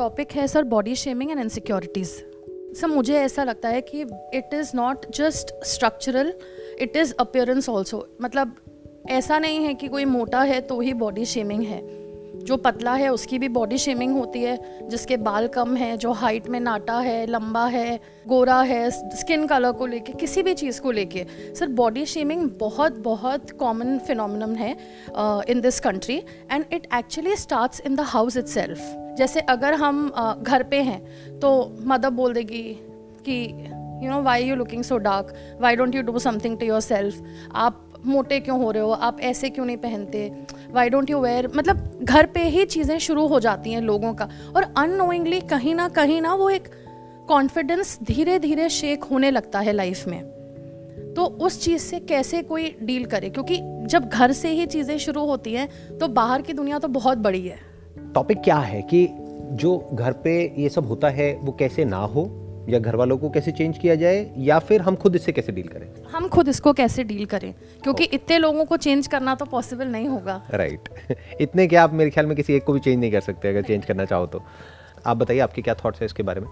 Topic है sir body shaming and insecurities sir मुझे ऐसा लगता है कि it is not just structural it is appearance also मतलब ऐसा नहीं है कि कोई मोटा है तो ही बॉडी शेमिंग है. जो पतला है, उसकी भी बॉडी शेमिंग होती है, जिसके बाल कम है, जो हाइट में नाटा है, लंबा है, गोरा है स्किन कलर को लेके, किसी भी चीज़ को लेके. सर बॉडी शेमिंग बहुत बहुत कॉमन फिनोमिनम है in this country and it actually starts in the house it जैसे अगर हम घर पे हैं तो मदर बोल देगी कि you know why you looking so dark why don't you do something to yourself आप मोटे क्यों हो रहे हो? आप ऐसे क्यों नहीं पहनते? वाई डोंट यू वेयर मतलब घर पे ही चीज़ें शुरू हो जाती हैं लोगों का। और अनोइंगली कहीं ना कहीं ना वो एक कॉन्फिडेंस धीरे धीरे शेक होने लगता है लाइफ में। तो उस चीज़ से कैसे कोई डील करे? क्योंकि जब घर से ही चीज़ें शुरू होती हैं तो बाहर की दुनिया तो बहुत बड़ी है। टॉपिक क्या है कि जो घर पे ये सब होता है वो कैसे ना हो? या घर वालों को कैसे चेंज किया जाए? या फिर हम खुद इससे कैसे डील करें? हम खुद इसको कैसे डील करें? क्योंकि oh. इतने लोगों को चेंज करना तो पॉसिबल नहीं होगा। Right right. इतने क्या आप मेरे ख्याल में किसी एक को भी चेंज नहीं कर सकते अगर चेंज करना चाहो तो। आप बताइए आपके क्या थॉट्स है इसके बारे में?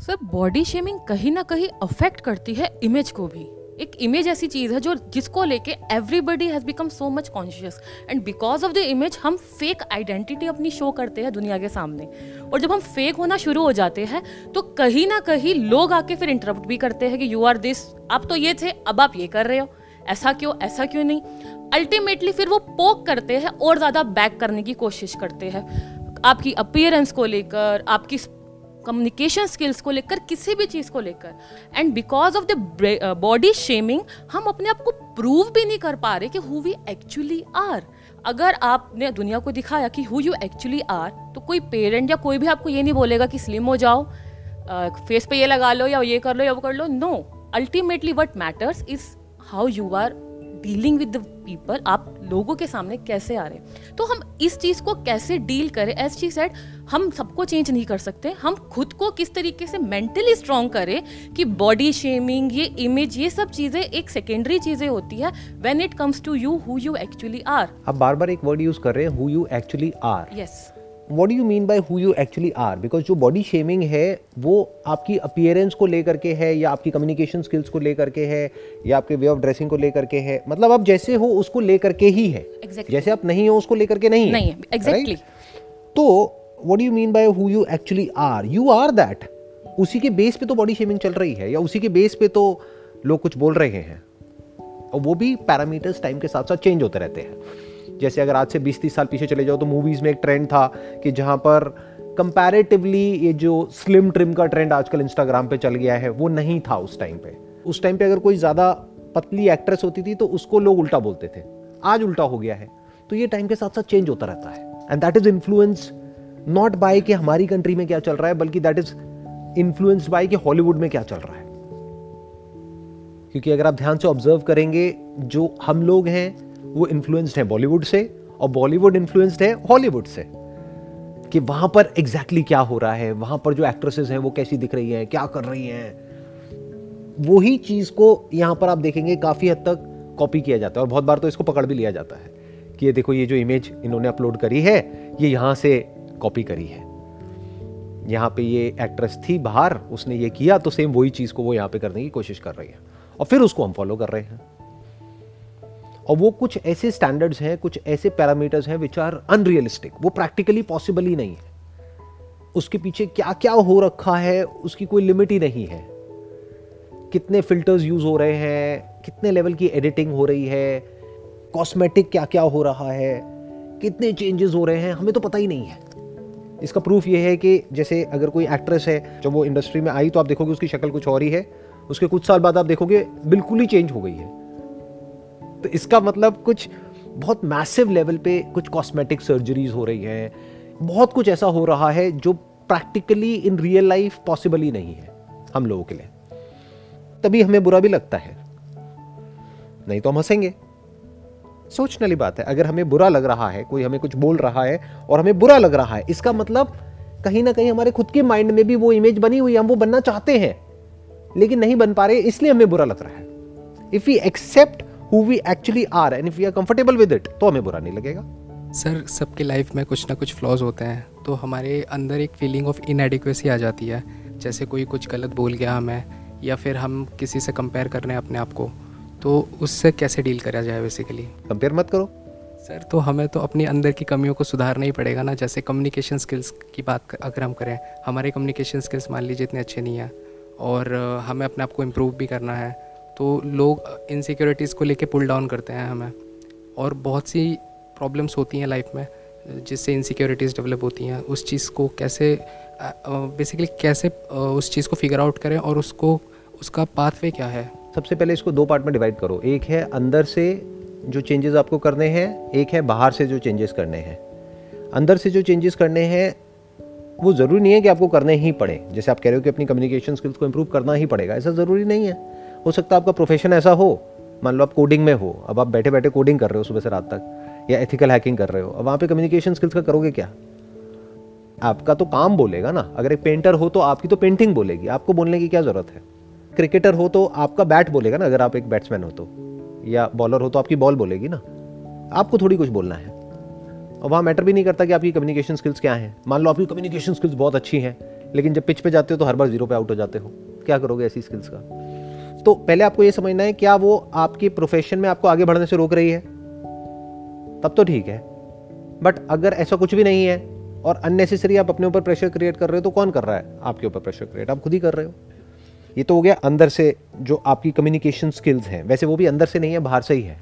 सर बॉडी शेमिंग कहीं ना कहीं अफेक्ट करती है इमेज को भी। एक इमेज ऐसी चीज़ है जो जिसको लेके everybody has become so much conscious and because of the image हम फेक आइडेंटिटी अपनी शो करते हैं दुनिया के सामने. और जब हम फेक होना शुरू हो जाते हैं तो कहीं ना कहीं लोग आके फिर इंटरप्ट भी करते हैं कि यू आर दिस आप तो ये थे, अब आप ये कर रहे हो. ऐसा क्यों ऐसा क्यों नहीं? अल्टीमेटली फिर वो पोक करते हैं और ज़्यादा बैक करने की कोशिश करते हैं. आपकी अपियरेंस को लेकर, आपकी कम्युनिकेशन स्किल्स को लेकर, किसी भी चीज़ को लेकर। And because of the body shaming हम अपने आप को प्रूव भी नहीं कर पा रहे कि हु वी एक्चुअली आर अगर आपने दुनिया को दिखाया कि हु यू एक्चुअली आर तो कोई पेरेंट या कोई भी आपको ये नहीं बोलेगा कि स्लिम हो जाओ फेस पे ये लगा लो या ये कर लो या वो कर लो। No ultimately what matters is how you are dealing with the people आप लोगों के सामने कैसे आ रहे हैं? तो हम इस चीज़ को कैसे डील करें? एज ची सेड हम सबको चेंज नहीं कर सकते। हम खुद को किस तरीके से मेंटली स्ट्रॉन्ग करें कि बॉडी शेमिंग ये इमेज ये सब चीज़ें एक सेकेंडरी चीज़ें होती है when it comes to you who you actually are आप बार बार एक वर्ड यूज़ कर रहे हैं who you actually are yes what do you mean by who you actually are because जो बॉडी शेमिंग है वो आपकी अपियरेंस को लेकर के है या आपकी कम्युनिकेशन स्किल्स को लेकर के है या आपके वे ऑफ़ ड्रेसिंग को लेकर के है। मतलब आप जैसे हो उसको लेकर के ही है। Exactly. जैसे आप नहीं हो उसको लेकर के नहीं नहीं exactly. right? तो what you mean by who you actually are you are that उसी के बेस पे तो बॉडी शेमिंग चल रही है या उसी के बेस पे तो लोग कुछ बोल रहे हैं। और वो भी पैरामीटर्स टाइम के साथ साथ चेंज होते रहते हैं। जैसे अगर आज से 20-30 साल पीछे चले जाओ तो मूवीज़ में एक ट्रेंड था कि जहाँ पर कंपैरेटिवली ये जो स्लिम ट्रिम का ट्रेंड आजकल इंस्टाग्राम पे चल गया है, वो नहीं था उस टाइम पे। उस टाइम पे अगर कोई ज़्यादा पतली एक्ट्रेस होती थी तो उसको लोग उल्टा बोलते थे। आज उल्टा हो गया है। तो ये टाइम के साथ साथ चेंज होता रहता है। And that is influence not by कि हमारी कंट्री में क्या चल रहा है, बल्कि दैट इज़ इन्फ्लुएंस्ड बाय कि हॉलीवुड में क्या चल रहा है। क्योंकि अगर आप ध्यान से ऑब्ज़र्व करेंगे, जो हम लोग हैं वो इन्फ्लुएंस्ड है बॉलीवुड से और बॉलीवुड इन्फ्लुएंस्ड है हॉलीवुड से कि वहाँ पर एग्जैक्टली exactly क्या हो रहा है, वहाँ पर जो एक्ट्रेसेस हैं वो कैसी दिख रही हैं, क्या कर रही हैं। वही चीज़ को यहाँ पर आप देखेंगे काफ़ी हद तक कॉपी किया जाता है और बहुत बार तो इसको पकड़ भी लिया जाता है कि ये देखो ये जो इमेज इन्होंने अपलोड करी है, ये यहाँ से कॉपी करी है। यहाँ पे ये एक्ट्रेस थी बाहर, उसने ये किया तो सेम वही चीज़ को वो यहाँ पे करने की कोशिश कर रही है और फिर उसको हम फॉलो कर रहे हैं। और वो कुछ ऐसे स्टैंडर्ड्स हैं, कुछ ऐसे पैरामीटर्स हैं विच आर अनरियलिस्टिक वो प्रैक्टिकली पॉसिबल ही नहीं है। उसके पीछे क्या क्या हो रखा है, उसकी कोई लिमिट ही नहीं है। कितने फिल्टर्स यूज़ हो रहे हैं, कितने लेवल की एडिटिंग हो रही है कॉस्मेटिक क्या क्या हो रहा है, कितने चेंजेस हो रहे हैं, हमें तो पता ही नहीं है। इसका प्रूफ ये है कि जैसे अगर कोई एक्ट्रेस है, जब वो इंडस्ट्री में आई तो आप देखोगे उसकी शक्ल कुछ और ही है। उसके कुछ साल बाद आप देखोगे बिल्कुल ही चेंज हो गई है। तो इसका मतलब कुछ बहुत मैसिव लेवल पे कुछ कॉस्मेटिक सर्जरीज हो रही हैं। बहुत कुछ ऐसा हो रहा है जो practically in real life possible ही नहीं है हम लोगों के लिए। तभी हमें बुरा भी लगता है। नहीं तो हम हंसेंगे। सोचने वाली बात है, अगर हमें बुरा लग रहा है, कोई हमें कुछ बोल रहा है और हमें बुरा लग रहा है, इसका मतलब कहीं ना कहीं हमारे खुद के माइंड में भी वो इमेज बनी हुई है, हम वो बनना चाहते हैं, लेकिन नहीं बन पा रहे, इसलिए हमें बुरा लग रहा है। If you accept who we actually are and if we are comfortable with it तो हमें बुरा नहीं लगेगा। सर सबके लाइफ में कुछ ना कुछ फ्लॉज होते हैं तो हमारे अंदर एक फीलिंग ऑफ़ इनएडिक्वेसी आ जाती है। जैसे कोई कुछ गलत बोल गया हमें या फिर हम किसी से कंपेयर कर रहे हैं अपने आप को तो उससे कैसे डील करा जाए बेसिकली कंपेयर मत करो। सर तो हमें तो अपने अंदर की कमियों को सुधारना ही पड़ेगा ना। जैसे कम्युनिकेशन स्किल्स की बात अगर हम करें हमारे कम्युनिकेशन स्किल्स मान लीजिए इतने अच्छे नहीं हैं और हमें अपने आप को इम्प्रूव भी करना है तो लोग इनसिक्योरिटीज़ को लेके पुल डाउन करते हैं हमें। और बहुत सी प्रॉब्लम्स होती हैं लाइफ में, जिससे इनसिक्योरिटीज़ डेवलप होती हैं। उस चीज़ को कैसे बेसिकली कैसे उस चीज़ को फिगर आउट करें और उसको, उसका पाथवे क्या है? सबसे पहले इसको दो पार्ट में डिवाइड करो। एक है अंदर से जो चेंजेस आपको करने हैं, एक है बाहर से जो चेंजेस करने हैं। अंदर से जो चेंजेस करने हैं, वो ज़रूरी नहीं है कि आपको करने ही पड़े। जैसे आप कह रहे हो कि अपनी कम्युनिकेशन स्किल्स को इम्प्रूव करना ही पड़ेगा, ऐसा ज़रूरी नहीं है। हो सकता है आपका प्रोफेशन ऐसा हो, मान लो आप कोडिंग में हो, अब आप बैठे बैठे कोडिंग कर रहे हो सुबह से रात तक, या एथिकल हैकिंग कर रहे हो, अब वहाँ पे कम्युनिकेशन स्किल्स का करोगे क्या? आपका तो काम बोलेगा ना, अगर एक पेंटर हो तो आपकी तो पेंटिंग बोलेगी, आपको बोलने की क्या ज़रूरत है? क्रिकेटर हो तो आपका बैट बोलेगा ना, अगर आप एक बैट्समैन हो तो या बॉलर हो तो आपकी बॉल बोलेगी ना, आपको थोड़ी कुछ बोलना है। और वहाँ मैटर भी नहीं करता कि आपकी कम्युनिकेशन स्किल्स क्या हैं। मान लो आपकी कम्युनिकेशन स्किल्स बहुत अच्छी हैं, लेकिन जब पिच पे जाते हो तो हर बार ज़ीरो पे आउट हो जाते हो। क्या करोगे ऐसी स्किल्स का? तो पहले आपको यह समझना है, क्या वो आपकी प्रोफेशन में आपको आगे बढ़ने से रोक रही है? तब तो ठीक है। बट अगर ऐसा कुछ भी नहीं है और अननेसेसरी आप अपने ऊपर प्रेशर क्रिएट कर रहे हो तो कौन कर रहा है आपके ऊपर प्रेशर क्रिएट आप खुद ही कर रहे हो। ये तो हो गया अंदर से जो आपकी कम्युनिकेशन स्किल्स हैं, वैसे वो भी अंदर से नहीं है, बाहर से ही है।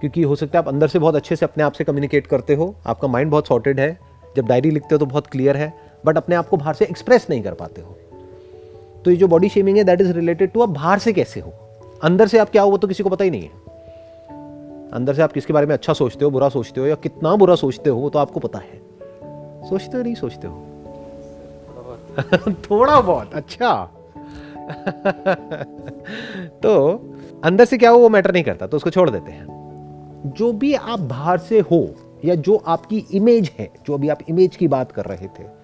क्योंकि हो सकता है आप अंदर से बहुत अच्छे से अपने आप से कम्युनिकेट करते हो, आपका माइंड बहुत सॉर्टेड है, जब डायरी लिखते हो तो बहुत क्लियर है बट अपने आप को बाहर से एक्सप्रेस नहीं कर पाते हो। तो ये जो बॉडी शेमिंग है दैट इज़ रिलेटेड टू आप बाहर से कैसे हो? अंदर से आप क्या हो, वो तो किसी को पता ही नहीं है। अंदर से आप किसके बारे में अच्छा सोचते हो, बुरा सोचते हो, या कितना बुरा सोचते हो, वो तो आपको पता है। सोचते हो, नहीं सोचते हो? थोड़ा बहुत अच्छा। तो अंदर से क्या हो, वो मैटर नहीं करता तो उसको छोड़ देते हैं। जो भी आप बाहर से हो, या जो आपकी इमेज है, जो अभी आप इमेज की बात कर रहे थे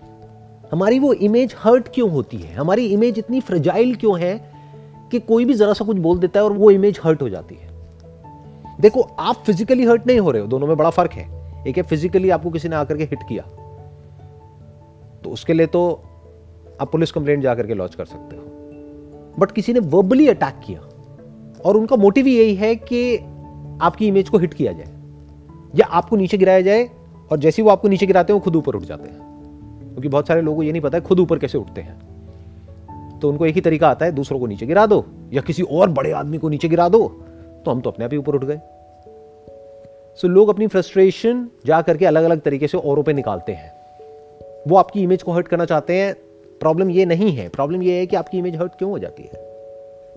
हमारी वो इमेज हर्ट क्यों होती है? हमारी इमेज इतनी फ्रजाइल क्यों है कि कोई भी जरा सा कुछ बोल देता है और वो इमेज हर्ट हो जाती है। देखो, आप फिजिकली हर्ट नहीं हो रहे हो, दोनों में बड़ा फ़र्क है। एक है फिजिकली आपको किसी ने आकर के हिट किया तो उसके लिए तो आप पुलिस कंप्लेंट जाकर के लॉन्च कर सकते हो। बट किसी ने वर्बली अटैक किया, और उनका मोटिव यही है कि आपकी इमेज को हिट किया जाए, या आपको नीचे गिराया जाए, और जैसे वो आपको नीचे गिराते हैं, वो खुद ऊपर उठ जाते हैं। क्योंकि बहुत सारे लोगों को ये नहीं पता है खुद ऊपर कैसे उठते हैं। तो उनको एक ही तरीका आता है दूसरों को नीचे गिरा दो या किसी और बड़े आदमी को नीचे गिरा दो तो हम तो अपने आप ही ऊपर उठ गए। सो लोग अपनी फ्रस्ट्रेशन जा करके अलग अलग तरीके से औरों पे निकालते हैं। वो आपकी इमेज को हर्ट करना चाहते हैं प्रॉब्लम ये नहीं है। प्रॉब्लम ये है कि आपकी इमेज हर्ट क्यों हो जाती है?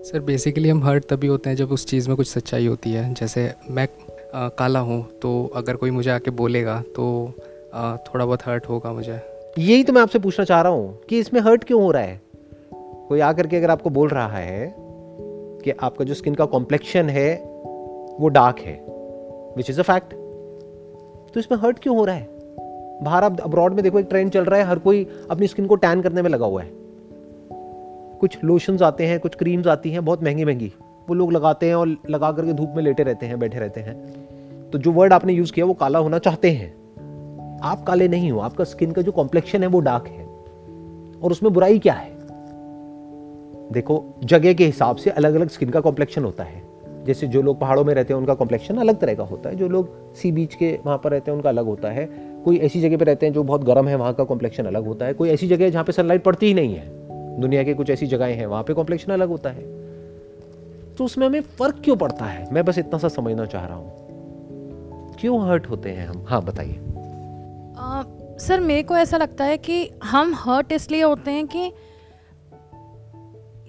सर बेसिकली हम हर्ट तभी होते हैं जब उस चीज़ में कुछ सच्चाई होती है। जैसे मैं आ, काला हूँ तो अगर कोई मुझे आके बोलेगा तो आ, थोड़ा बहुत हर्ट होगा मुझे। यही तो मैं आपसे पूछना चाह रहा हूँ कि इसमें हर्ट क्यों हो रहा है? कोई आकर के अगर आपको बोल रहा है कि आपका जो स्किन का कॉम्प्लेक्शन है, वो डार्क है विच इज़ अ फैक्ट तो इसमें हर्ट क्यों हो रहा है? बाहर अब अब्रॉड में देखो, एक ट्रेंड चल रहा है, हर कोई अपनी स्किन को टैन करने में लगा हुआ है। कुछ लोशंस आते हैं, कुछ क्रीम्स आती हैं, बहुत महँगी महँगी। वो लोग लगाते हैं और लगा करके धूप में लेटे रहते हैं, बैठे रहते हैं। तो जो वर्ड आपने यूज़ किया, वो काला होना चाहते हैं। आप काले नहीं हो, आपका स्किन का जो कॉम्प्लेक्शन है वो डार्क है। और उसमें बुराई क्या है? देखो, जगह के हिसाब से अलग अलग स्किन का कॉम्प्लेक्शन होता है। जैसे जो लोग पहाड़ों में रहते हैं, उनका कॉम्प्लेक्शन अलग तरह का होता है। जो लोग सी बीच के वहाँ पर रहते हैं, उनका अलग होता है। कोई ऐसी जगह पे रहते हैं जो बहुत गर्म है, वहाँ का कॉम्प्लेक्शन अलग होता है। कोई ऐसी जगह है जहाँ पे सनलाइट पड़ती ही नहीं है। दुनिया के कुछ ऐसी जगहें हैं, वहाँ पर कॉम्प्लेक्शन अलग होता है। तो उसमें हमें फ़र्क क्यों पड़ता है? मैं बस इतना सा समझना चाह रहा हूँ। क्यों हर्ट होते हैं हम? हाँ बताइए। सर, मेरे को ऐसा लगता है कि हम हर्ट इसलिए होते हैं कि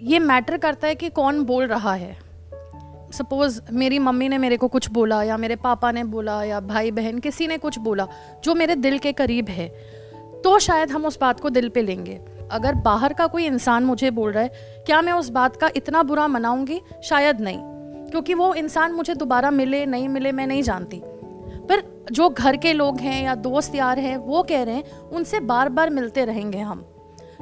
ये मैटर करता है कि कौन बोल रहा है। सपोज़ मेरी मम्मी ने मेरे को कुछ बोला या मेरे पापा ने बोला या भाई बहन किसी ने कुछ बोला जो मेरे दिल के करीब है तो शायद हम उस बात को दिल पे लेंगे। अगर बाहर का कोई इंसान मुझे बोल रहा है, क्या मैं उस बात का इतना बुरा मनाऊँगी? शायद नहीं, क्योंकि वो इंसान मुझे दोबारा मिले, नहीं मिले, मैं नहीं जानती। पर जो घर के लोग हैं या दोस्त यार हैं वो कह रहे हैं उनसे बार बार मिलते रहेंगे हम।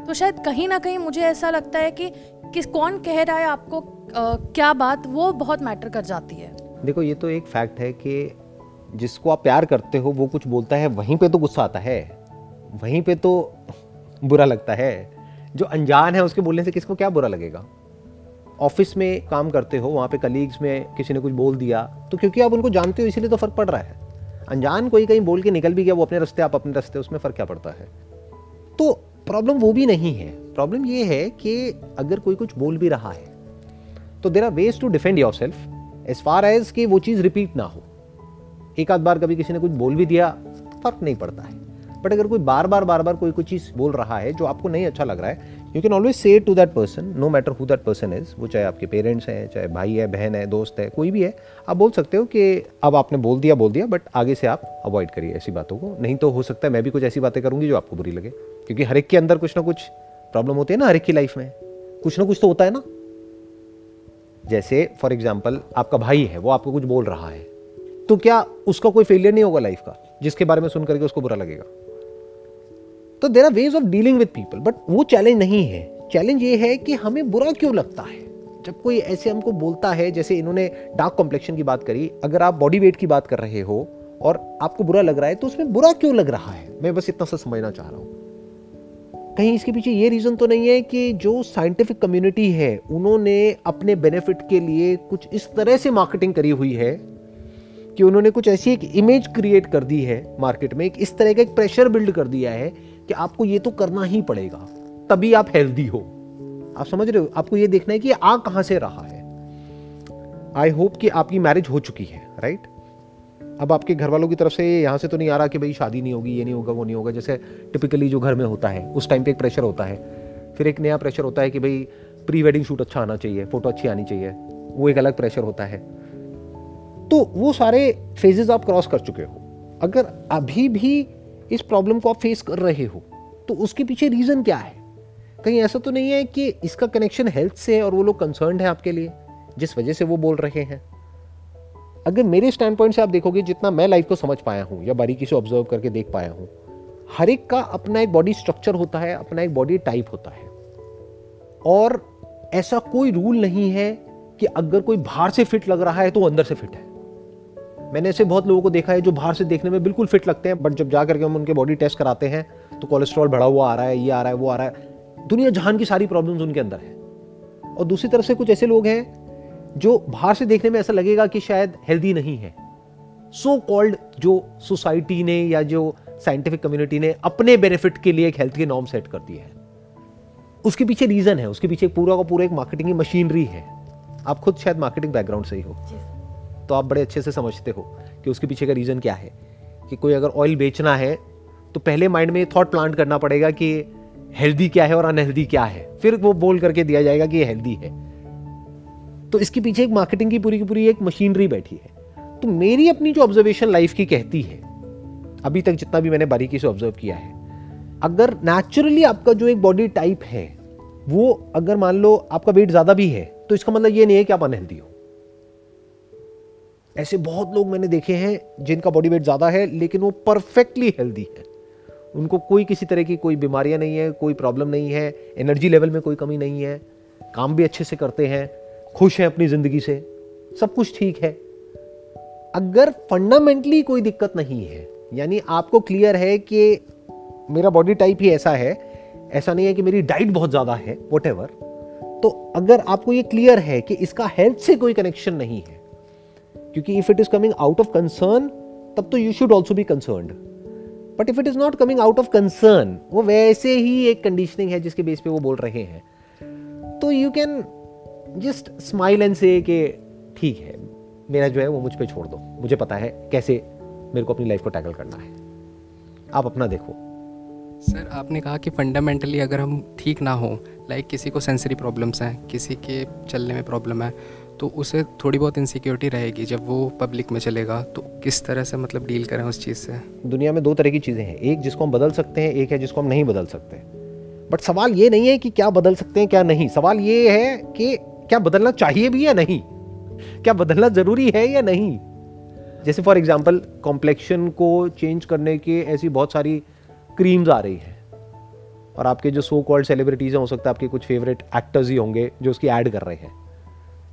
तो शायद कहीं ना कहीं मुझे ऐसा लगता है कि किस कौन कह रहा है आपको आ, क्या बात वो बहुत मैटर कर जाती है। देखो ये तो एक फैक्ट है कि जिसको आप प्यार करते हो वो कुछ बोलता है वहीं पे तो गुस्सा आता है। वहीं पे तो बुरा लगता है। जो अनजान है उसके बोलने से किसको क्या बुरा लगेगा? ऑफ़िस में काम करते हो वहाँ पे कलीग्स में किसी ने कुछ बोल दिया तो क्योंकि आप उनको जानते हो इसीलिए तो फ़र्क पड़ रहा है। अनजान कोई कहीं बोल के निकल भी गया, वो अपने रास्ते, आप अपने रास्ते, उसमें फ़र्क क्या पड़ता है? तो प्रॉब्लम वो भी नहीं है। प्रॉब्लम ये है कि अगर कोई कुछ बोल भी रहा है तो there are ways to defend yourself as far as कि वो चीज़ रिपीट ना हो। एक आध बार कभी किसी ने कुछ बोल भी दिया, फ़र्क नहीं पड़ता है। बट अगर कोई बार बार बार बार कोई कोई चीज़ बोल रहा है, जो आपको नहीं अच्छा लग रहा है you can always say to that person no matter who that person is वो चाहे आपके पेरेंट्स हैं, चाहे भाई है, बहन है, दोस्त है, कोई भी है, आप बोल सकते हो कि अब आपने बोल दिया बोल दिया बट आगे से आप अवॉइड करिए ऐसी बातों को। नहीं तो हो सकता है मैं भी कुछ ऐसी बातें करूँगी जो आपको बुरी लगे। क्योंकि हर एक के अंदर कुछ ना कुछ प्रॉब्लम होती है ना, हर एक की लाइफ में। कुछ ना कुछ तो होता है ना। जैसे फॉर एग्ज़ाम्पल आपका भाई है, वो आपको कुछ बोल रहा है। तो क्या उसका कोई फेलियर नहीं होगा लाइफ का, जिसके बारे में सुन करके उसको बुरा लगेगा? तो there are ways of dealing with people but वो चैलेंज नहीं है। चैलेंज ये है कि हमें बुरा क्यों लगता है? जब कोई ऐसे हमको बोलता है, जैसे इन्होंने डार्क कॉम्प्लेक्शन की बात करी, अगर आप बॉडी वेट की बात कर रहे हो, और आपको बुरा लग रहा है तो उसमें बुरा क्यों लग रहा है? मैं बस इतना सा समझना चाह रहा हूँ। कहीं इसके पीछे ये रीजन तो नहीं है कि जो साइंटिफिक कम्युनिटी है, उन्होंने अपने बेनिफिट के लिए कुछ इस तरह से मार्केटिंग करी हुई है कि उन्होंने कुछ ऐसी एक इमेज क्रिएट कर दी है मार्केट में, एक इस तरह का एक प्रेशर बिल्ड कर दिया है कि आपको ये तो करना ही पड़ेगा, तभी आप हेल्दी हो। आप समझ रहे हो? आपको ये देखना है कि आ कहाँ से रहा है। आई होप कि आपकी मैरिज हो चुकी है राइट अब आपके घर वालों की तरफ़ से यहाँ से तो नहीं आ रहा कि भाई शादी नहीं होगी, ये नहीं होगा, वो नहीं होगा। जैसे टिपिकली जो घर में होता है, उस टाइम पे एक प्रेशर होता है। फिर एक नया प्रेशर होता है कि भाई प्री वेडिंग शूट अच्छा आना चाहिए फ़ोटो अच्छी आनी चाहिए। वो एक अलग प्रेशर होता है। तो वो सारे फेजेस आप क्रॉस कर चुके हो। अगर अभी भी इस प्रॉब्लम को आप फेस कर रहे हो तो उसके पीछे रीज़न क्या है? कहीं ऐसा तो नहीं है कि इसका कनेक्शन हेल्थ से है और वो लोग कंसर्न है आपके लिए, जिस वजह से वो बोल रहे हैं। अगर मेरे स्टैंड पॉइंट से आप देखोगे, जितना मैं लाइफ को समझ पाया हूँ या बारीकी से ऑब्ज़र्व करके देख पाया हूँ, हर एक का अपना एक बॉडी स्ट्रक्चर होता है, अपना एक बॉडी टाइप होता है। और ऐसा कोई रूल नहीं है कि अगर कोई बाहर से फिट लग रहा है तो अंदर से फिट है। मैंने ऐसे बहुत लोगों को देखा है जो बाहर से देखने में बिल्कुल फिट लगते हैं बट जब जा करके हम उनके बॉडी टेस्ट कराते हैं तो कोलेस्ट्रॉल बढ़ा हुआ आ रहा है, ये आ रहा है, वो आ रहा है, दुनिया जहान की सारी प्रॉब्लम्स उनके अंदर है। और दूसरी तरफ़ से कुछ ऐसे लोग हैं जो बाहर से देखने में ऐसा लगेगा कि शायद हेल्दी नहीं है। सो कॉल्ड जो सोसाइटी ने या जो साइंटिफिक कम्युनिटी ने अपने बेनिफिट के लिए एक हेल्थ के नॉर्म सेट कर दिए हैं। उसके पीछे रीजन है, उसके पीछे पूरा का पूरा एक मार्केटिंग की मशीनरी है। आप खुद शायद मार्केटिंग बैकग्राउंड से ही हो। तो आप बड़े अच्छे से समझते हो कि उसके पीछे का रीज़न क्या है। कि कोई अगर ऑयल बेचना है तो पहले माइंड में ये थॉट प्लांट करना पड़ेगा कि हेल्दी क्या है और अनहेल्दी क्या है। फिर वो बोल करके दिया जाएगा कि ये हेल्दी है। तो इसके पीछे एक मार्केटिंग की पूरी की पूरी एक मशीनरी बैठी है। तो मेरी अपनी जो ऑब्जर्वेशन लाइफ की कहती है, अभी तक जितना भी मैंने बारीकी से ऑब्ज़र्व किया है, अगर नेचुरली आपका जो एक बॉडी टाइप है, वो अगर मान लो आपका वेट ज़्यादा भी है तो इसका मतलब ये नहीं है कि आप अनहेल्दी हो। ऐसे बहुत लोग मैंने देखे हैं जिनका बॉडी वेट ज़्यादा है, लेकिन वो परफेक्टली हेल्दी है। उनको कोई किसी तरह की कोई बीमारियाँ नहीं है, कोई प्रॉब्लम नहीं है एनर्जी लेवल में कोई कमी नहीं है, काम भी अच्छे से करते हैं, खुश हैं अपनी ज़िंदगी से, सब कुछ ठीक है। अगर फंडामेंटली कोई दिक्कत नहीं है, यानी आपको क्लियर है कि मेरा बॉडी टाइप ही ऐसा है, ऐसा नहीं है कि मेरी डाइट बहुत ज़्यादा है वट तो अगर आपको ये क्लियर है कि इसका हेल्थ से कोई कनेक्शन नहीं है क्योंकि if it is coming out of concern तब तो you should also be concern but if it is not coming out of concern वो वैसे ही एक कंडीशनिंग है जिसके बेस पे वो बोल रहे हैं। तो you can just smile and say कि ठीक है, मेरा जो है वो मुझ पर छोड़ दो। मुझे पता है कैसे मेरे को अपनी लाइफ को टैकल करना है। आप अपना देखो। सर आपने कहा कि फंडामेंटली अगर हम ठीक ना हो लाइक किसी को सेंसरी प्रॉब्लम्स हैं, किसी के चलने में प्रॉब्लम है तो उसे थोड़ी बहुत इनसिक्योरिटी रहेगी जब वो पब्लिक में चलेगा। तो किस तरह से मतलब डील करें उस चीज़ से? दुनिया में दो तरह की चीज़ें हैं। एक जिसको हम बदल सकते हैं, एक है जिसको हम नहीं बदल सकते। बट सवाल ये नहीं है कि क्या बदल सकते हैं, क्या नहीं। सवाल ये है कि क्या बदलना चाहिए भी या नहीं? क्या बदलना ज़रूरी है या नहीं? जैसे फॉर एग्ज़ाम्पल कॉम्प्लेक्शन को चेंज करने के ऐसी बहुत सारी क्रीम्स आ रही हैं। और आपके जो सो कॉल्ड सेलिब्रिटीज़ हैं, हो सकता है आपके कुछ फेवरेट एक्टर्स ही होंगे जो उसकी ऐड कर रहे हैं।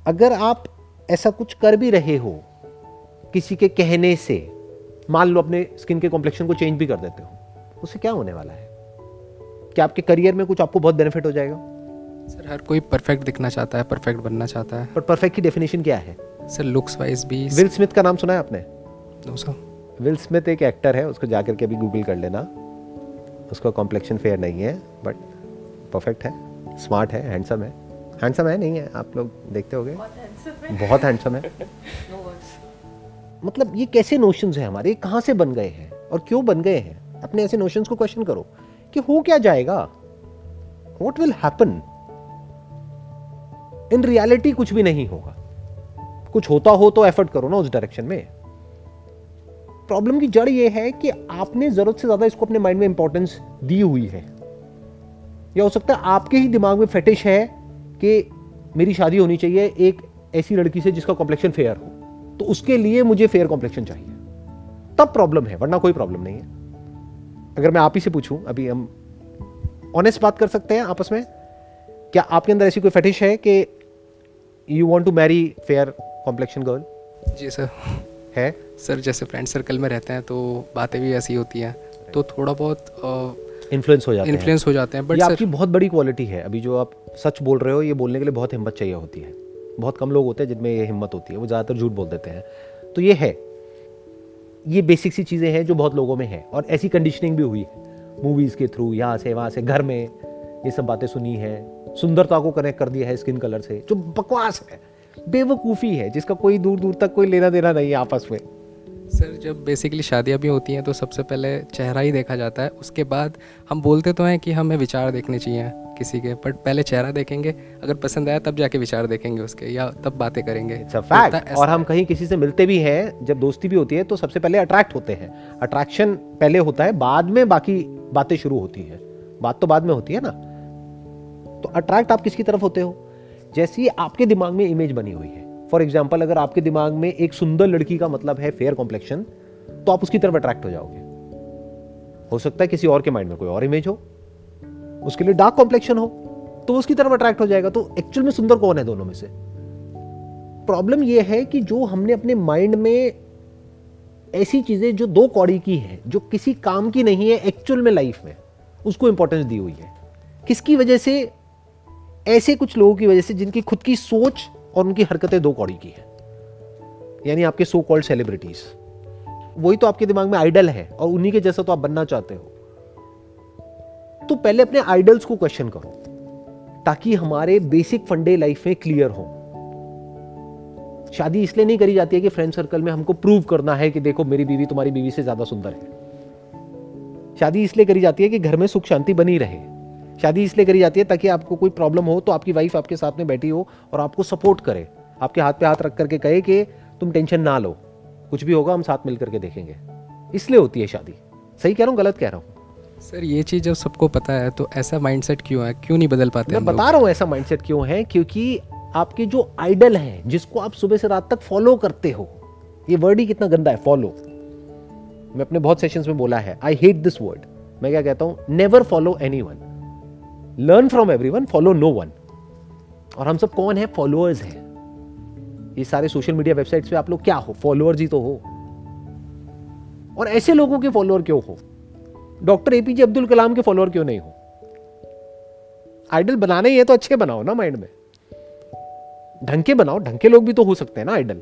अगर आप ऐसा कुछ कर भी रहे हो किसी के कहने से मान लो अपने स्किन के कॉम्प्लेक्शन को चेंज भी कर देते हो उससे क्या होने वाला है? क्या आपके करियर में कुछ आपको बहुत बेनिफिट हो जाएगा? सर हर कोई परफेक्ट दिखना चाहता है परफेक्ट बनना चाहता है। पर परफेक्ट की डेफिनेशन क्या है? सर लुक्स वाइज भी विल स्मिथ का नाम सुना है आपने? नो सर विल स्मिथ एक एक्टर है उसको जाकर के अभी गूगल कर लेना। उसका कॉम्प्लेक्शन फेयर नहीं है बट परफेक्ट है स्मार्ट है हैंडसम है। हैंडसम है नहीं है? आप लोग देखते होगे। बहुत हैंडसम है। मतलब ये कैसे नोशंस हैं हमारे? ये कहाँ से बन गए हैं? और क्यों बन गए हैं? अपने ऐसे नोशंस को क्वेश्चन करो कि हो क्या जाएगा? What will happen in reality कुछ भी नहीं होगा। कुछ होता हो तो एफर्ट करो ना उस डायरेक्शन में। प्रॉब्लम की जड़ ये है कि आपने ज़रूरत से ज़्यादा इसको अपने माइंड में इंपॉर्टेंस दी हुई है। या हो सकता है आपके ही दिमाग में फेटिश है कि मेरी शादी होनी चाहिए एक ऐसी लड़की से जिसका कॉम्प्लेक्शन फेयर हो। तो उसके लिए मुझे फेयर कॉम्प्लेक्शन चाहिए। तब प्रॉब्लम है वरना कोई प्रॉब्लम नहीं है। अगर मैं आप ही से पूछूँ अभी हम ऑनेस्ट बात कर सकते हैं आपस में? क्या आपके अंदर ऐसी कोई फेटिश है कि you want to marry fair complexion girl ji sir. है? सर जैसे फ्रेंड सर्कल में रहते हैं तो बातें भी ऐसी होती हैं। तो थोड़ा बहुत इन्फ्लुएंस हो जाते हैं। इन्फ्लुएंस हो जाते हैं बट ये आपकी बहुत बड़ी क्वालिटी है। अभी जो आप सच बोल रहे हो ये बोलने के लिए बहुत हिम्मत चाहिए होती है। बहुत कम लोग होते हैं जिनमें ये हिम्मत होती है वो ज़्यादातर झूठ बोल देते हैं। तो ये है। ये बेसिक सी चीज़ें हैं जो बहुत लोगों में है और ऐसी कंडीशनिंग भी हुई है। मूवीज़ के थ्रू यहाँ से वहाँ से घर में ये सब बातें सुनी है। सुंदरता को कनेक्ट कर दिया है स्किन कलर से जो बकवास है बेवकूफ़ी है जिसका कोई दूर दूर तक कोई लेना देना नहीं है आपस में। जब बेसिकली शादियाँ भी होती हैं तो सबसे पहले चेहरा ही देखा जाता है। उसके बाद हम बोलते तो हैं कि हमें विचार देखने चाहिए किसी के बट पहले चेहरा देखेंगे। अगर पसंद आया तब जाके विचार देखेंगे उसके या तब बातें करेंगे। और हम कहीं किसी से मिलते भी हैं जब दोस्ती भी होती है तो सबसे पहले अट्रैक्ट होते हैं। अट्रैक्शन पहले होता है बाद में बाकी बातें शुरू होती है। बात तो बाद में होती है ना। तो अट्रैक्ट आप किसकी तरफ़ होते हो? जैसी आपके दिमाग में इमेज बनी हुई है फॉर एग्ज़ाम्पल अगर आपके दिमाग में एक सुंदर लड़की का मतलब है फेयर कॉम्प्लेक्शन तो आप उसकी तरफ़ अट्रैक्ट हो जाओगे। हो सकता है किसी और के माइंड में कोई और इमेज हो। उसके लिए डार्क कॉम्प्लेक्शन हो तो उसकी तरफ़ अट्रैक्ट हो जाएगा। तो एक्चुअल में सुंदर कौन है दोनों में से? प्रॉब्लम यह है कि जो हमने अपने माइंड में ऐसी चीज़ें जो दो कौड़ी की हैं, जो किसी काम की नहीं है एक्चुअल में लाइफ में, उसको इंपॉर्टेंस दी हुई है। किसकी वजह से? ऐसे कुछ लोगों की वजह से जिनकी खुद की सोच और उनकी हरकतें दो कौड़ी की है। यानी आपके सो कॉल्ड सेलिब्रिटीज वही तो आपके दिमाग में आइडल है और उन्हीं के जैसा तो आप बनना चाहते हो। तो पहले अपने आइडल्स को क्वेश्चन करो, ताकि हमारे बेसिक फंडे लाइफ में क्लियर हो। शादी इसलिए नहीं करी जाती है कि फ्रेंड सर्कल में हमको प्रूव करना है कि देखो मेरी बीवी तुम्हारी बीवी से ज़्यादा सुंदर है। शादी इसलिए करी जाती है कि घर में सुख शांति बनी रहे। शादी इसलिए करी जाती है ताकि आपको कोई प्रॉब्लम हो तो आपकी वाइफ आपके साथ में बैठी हो और आपको सपोर्ट करे। आपके हाथ पे हाथ रख करके कहे कि तुम टेंशन ना लो। कुछ भी होगा हम साथ मिल करके देखेंगे। इसलिए होती है शादी। सही कह रहा हूँ गलत कह रहा हूँ? सर ये चीज़ जब सबको पता है तो ऐसा माइंडसेट क्यों है? क्यों नहीं बदल पाते मैं बता रहा हूँ ऐसा माइंडसेट क्यों है क्योंकि आपके जो आइडल हैं जिसको आप सुबह से रात तक फॉलो करते हो ये वर्ड ही कितना गंदा है फॉलो मैं अपने बहुत सेशंस में बोला है आई हेट दिस वर्ड मैं क्या कहता हूँ never follow anyone learn from everyone follow no one और हम सब कौन है? फॉलोअर्स हैं। ये सारे सोशल मीडिया वेबसाइट्स पे आप लोग क्या हो? फॉलोअर्स ही तो हो। और ऐसे लोगों के फॉलोअर क्यों हो? डॉक्टर एपीजे अब्दुल कलाम के फॉलोअर क्यों नहीं हो? आइडल बनाने ही है तो अच्छे बनाओ ना माइंड में। ढंग के बनाओ। ढंग के लोग भी तो हो सकते हैं ना आइडल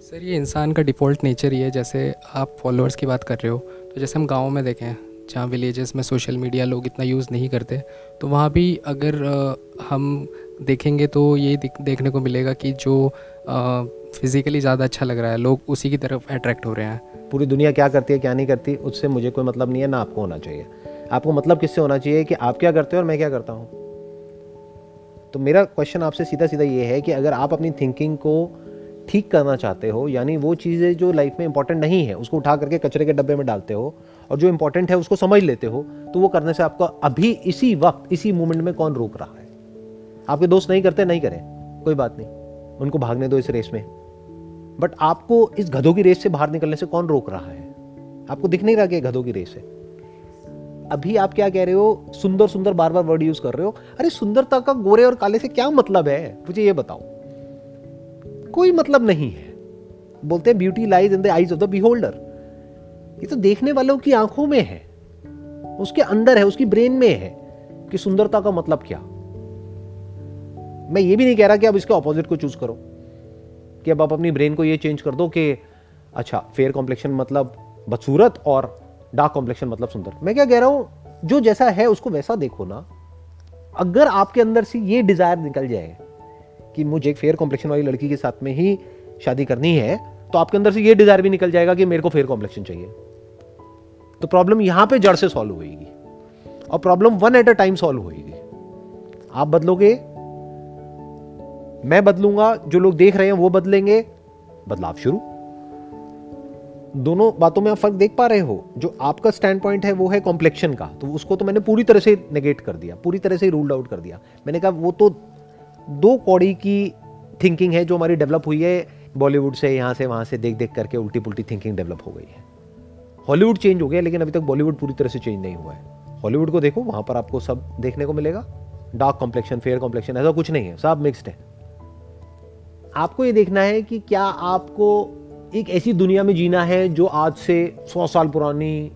सर, ये इंसान का डिफ़ॉल्ट नेचर ही है, जैसे आप फॉलोअर्स की बात कर रहे हो। तो जैसे हम गाँव में देखें जहाँ विलेजेस में सोशल मीडिया लोग इतना यूज़ नहीं करते तो वहाँ भी अगर हम देखेंगे तो ये दिख- देखने को मिलेगा कि जो फिज़िकली ज़्यादा अच्छा लग रहा है, लोग उसी की तरफ़ अट्रैक्ट हो रहे हैं। पूरी दुनिया क्या करती है, क्या नहीं करती, उससे मुझे कोई मतलब नहीं है, ना आपको होना चाहिए। आपको मतलब किससे होना चाहिए कि आप क्या करते हो और मैं क्या करता हूँ? तो मेरा क्वेश्चन आपसे सीधा सीधा ये है कि अगर आप अपनी थिंकिंग को ठीक करना चाहते हो, यानी वो चीज़ें जो लाइफ में इंपॉर्टेंट नहीं है, उसको उठा करके कचरे के डब्बे में डालते हो और जो इंपॉर्टेंट है, उसको समझ लेते हो तो वो करने से आपका अभी इसी वक्त, इसी मोमेंट में कौन रोक रहा है? आपके दोस्त नहीं करते, नहीं करें। कोई बात नहीं। उनको भागने दो इस रेस में। बट आपको इस गधों की रेस से बाहर निकलने से कौन रोक रहा है? आपको दिख नहीं रहा कि गधों की रेस है। अभी आप क्या कह रहे हो? सुंदर सुंदर बार बार वर्ड यूज़ कर रहे हो। अरे, सुंदरता का गोरे और काले से क्या मतलब है? मुझे ये बताओ। कोई मतलब नहीं है। बोलते हैं beauty lies in the eyes of the beholder ये तो देखने वालों की आँखों में है। उसके अंदर है, उसकी ब्रेन में है कि सुंदरता का मतलब क्या। मैं ये भी नहीं कह रहा कि आप इसके ऑपोजिट को चूज़ करो, कि अब आप अपनी ब्रेन को ये चेंज कर दो कि अच्छा फेयर कॉम्प्लेक्शन मतलब बदसूरत और डार्क कॉम्प्लेक्शन मतलब सुंदर। मैं क्या कह रहा हूँ, जो जैसा है उसको वैसा देखो ना। अगर आपके अंदर से ये डिज़ायर निकल जाए कि मुझे फेयर कॉम्प्लेक्शन वाली लड़की के साथ में ही शादी करनी है तो आपके अंदर से ये डिज़ायर भी निकल जाएगा कि मेरे को फेयर कॉम्प्लेक्शन चाहिए। तो प्रॉब्लम यहाँ पे जड़ से सॉल्व होगी और problem one at a time solve होगी आप बदलोगे? मैं बदलूँगा, जो लोग देख रहे हैं वो बदलेंगे। बदलाव शुरू। दोनों बातों में आप फ़र्क देख पा रहे हो। जो आपका स्टैंड पॉइंट है वो है कॉम्प्लेक्शन का। तो उसको तो मैंने पूरी तरह से नेगेट कर दिया, पूरी तरह से रूल्ड आउट कर दिया। मैंने कहा, वो तो दो कौड़ी की थिंकिंग है जो हमारी डेवलप हुई है। बॉलीवुड से, यहाँ से, वहाँ से देख देख करके उल्टी पुल्टी थिंकिंग डेवलप हो गई है। हॉलीवुड चेंज हो गया, लेकिन अभी तक बॉलीवुड पूरी तरह से चेंज नहीं हुआ है। हॉलीवुड को देखो, वहाँ पर आपको सब देखने को मिलेगा। डार्क कॉम्प्लेक्शन फेयर कॉम्प्लेक्शन ऐसा कुछ नहीं है, सब मिक्सड है। आपको ये देखना है कि क्या आपको एक ऐसी दुनिया में जीना है जो आज से सौ साल पुरानी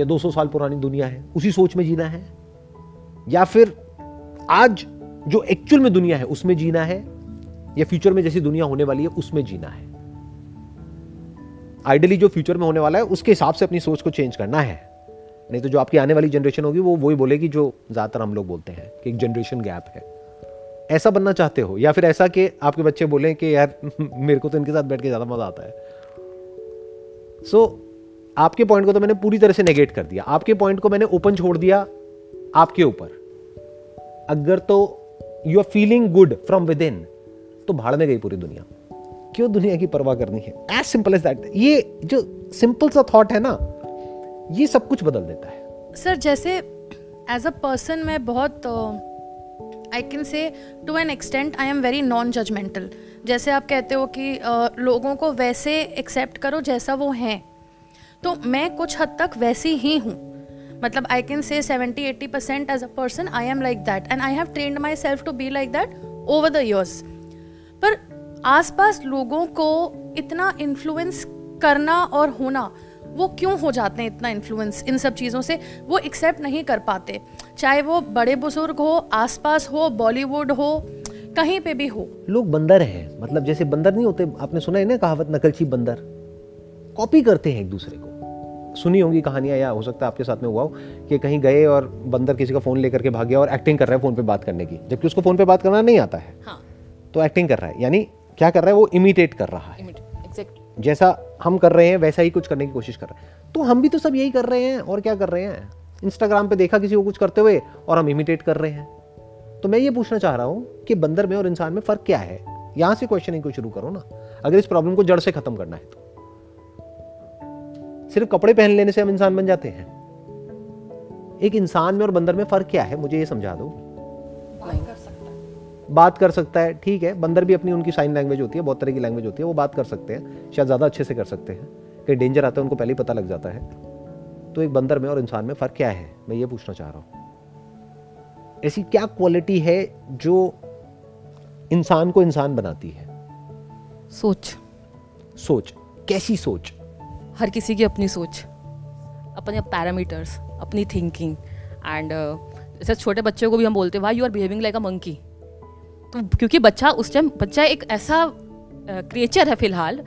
या दो सौ साल पुरानी दुनिया है? उसी सोच में जीना है? या फिर आज जो एक्चुअल में दुनिया है, उसमें जीना है? या फ्यूचर में जैसी दुनिया होने वाली है, उसमें जीना है? आइडली जो फ्यूचर में होने वाला है उसके हिसाब से अपनी सोच को चेंज करना है। नहीं तो जो आपकी आने वाली जनरेशन होगी वो वही बोलेगी जो ज़्यादातर हम लोग बोलते हैं कि एक जनरेशन गैप है। ऐसा बनना चाहते हो? या फिर ऐसा कि आपके बच्चे बोले कि यार मेरे को तो इनके साथ बैठ के ज़्यादा मज़ा आता है। सो so, आपके पॉइंट को तो मैंने पूरी तरह से नेगेट कर दिया। आपके पॉइंट को मैंने ओपन छोड़ दिया आपके ऊपर। अगर तो you are feeling good from within तो भाड़ में गई पूरी दुनिया। क्यों दुनिया की परवाह करनी है? एज सिंपल एज दैट ये जो सिंपल सा थॉट है ना ये सब कुछ बदल देता है। सर जैसे एज अ पर्सन मैं बहुत I can say to an extent I am very non judgemental जैसे आप कहते हो कि uh, लोगों को वैसे एक्सेप्ट करो जैसा वो हैं। तो मैं कुछ हद तक वैसी ही हूँ। मतलब I can say seventy eighty percent as a person I am like that and I have trained myself to be like that over the years पर आसपास लोगों को इतना इन्फ्लुएंस करना और होना वो क्यों हो जाते हैं इतना इन्फ्लुएंस इन सब चीज़ों से? वो एक्सेप्ट नहीं कर पाते। चाहे वो बड़े बुज़ुर्ग हो आसपास हो बॉलीवुड हो कहीं पे भी हो। लोग बंदर हैं। मतलब जैसे बंदर नहीं होते आपने सुना है ना कहावत नकलची बंदर। कॉपी करते हैं एक दूसरे को। सुनी होंगी कहानियाँ या हो सकता है आपके साथ में हुआ हो कि कहीं गए और बंदर किसी का फ़ोन लेकर के भाग गया और एक्टिंग कर रहा है फ़ोन पे बात करने की। जबकि उसको फ़ोन पे बात करना नहीं आता है। हाँ. तो एक्टिंग कर रहा है। यानी क्या कर रहा है वो इमिटेट कर रहा है। जैसा हम कर रहे हैं वैसा ही कुछ करने की कोशिश कर रहे हैं। तो हम भी तो सब यही कर रहे हैं और क्या कर रहे हैं? इंस्टाग्राम पे देखा किसी को कुछ करते हुए और हम इमिटेट कर रहे हैं। तो मैं ये पूछना चाह रहा हूँ कि बंदर में और इंसान में फ़र्क क्या है? यहाँ से क्वेश्चनिंग को शुरू करो ना। अगर इस प्रॉब्लम को जड़ से खत्म करना है तो। सिर्फ़ कपड़े पहन लेने से हम इंसान बन जाते हैं। एक इंसान में और बंदर में फ़र्क क्या है? मुझे ये समझा दो। बात कर सकता है ठीक है बंदर भी अपनी उनकी साइन लैंग्वेज होती है बहुत तरह की लैंग्वेज होती है वो बात कर सकते हैं शायद ज़्यादा अच्छे से कर सकते हैं कहीं डेंजर आता है उनको पहले ही पता लग जाता है। तो एक बंदर में और इंसान में फ़र्क क्या है? मैं ये पूछना चाह रहा हूँ। ऐसी क्या क्वालिटी है जो इंसान को इंसान बनाती है? सोच। सोच। कैसी सोच? हर किसी की अपनी सोच। अपने पैरामीटर्स अपनी थिंकिंग एंड जैसे छोटे बच्चों को भी हम बोलते हैं why you are behaving like a monkey क्योंकि बच्चा उस टाइम बच्चा एक ऐसा क्रिएचर है फ़िलहाल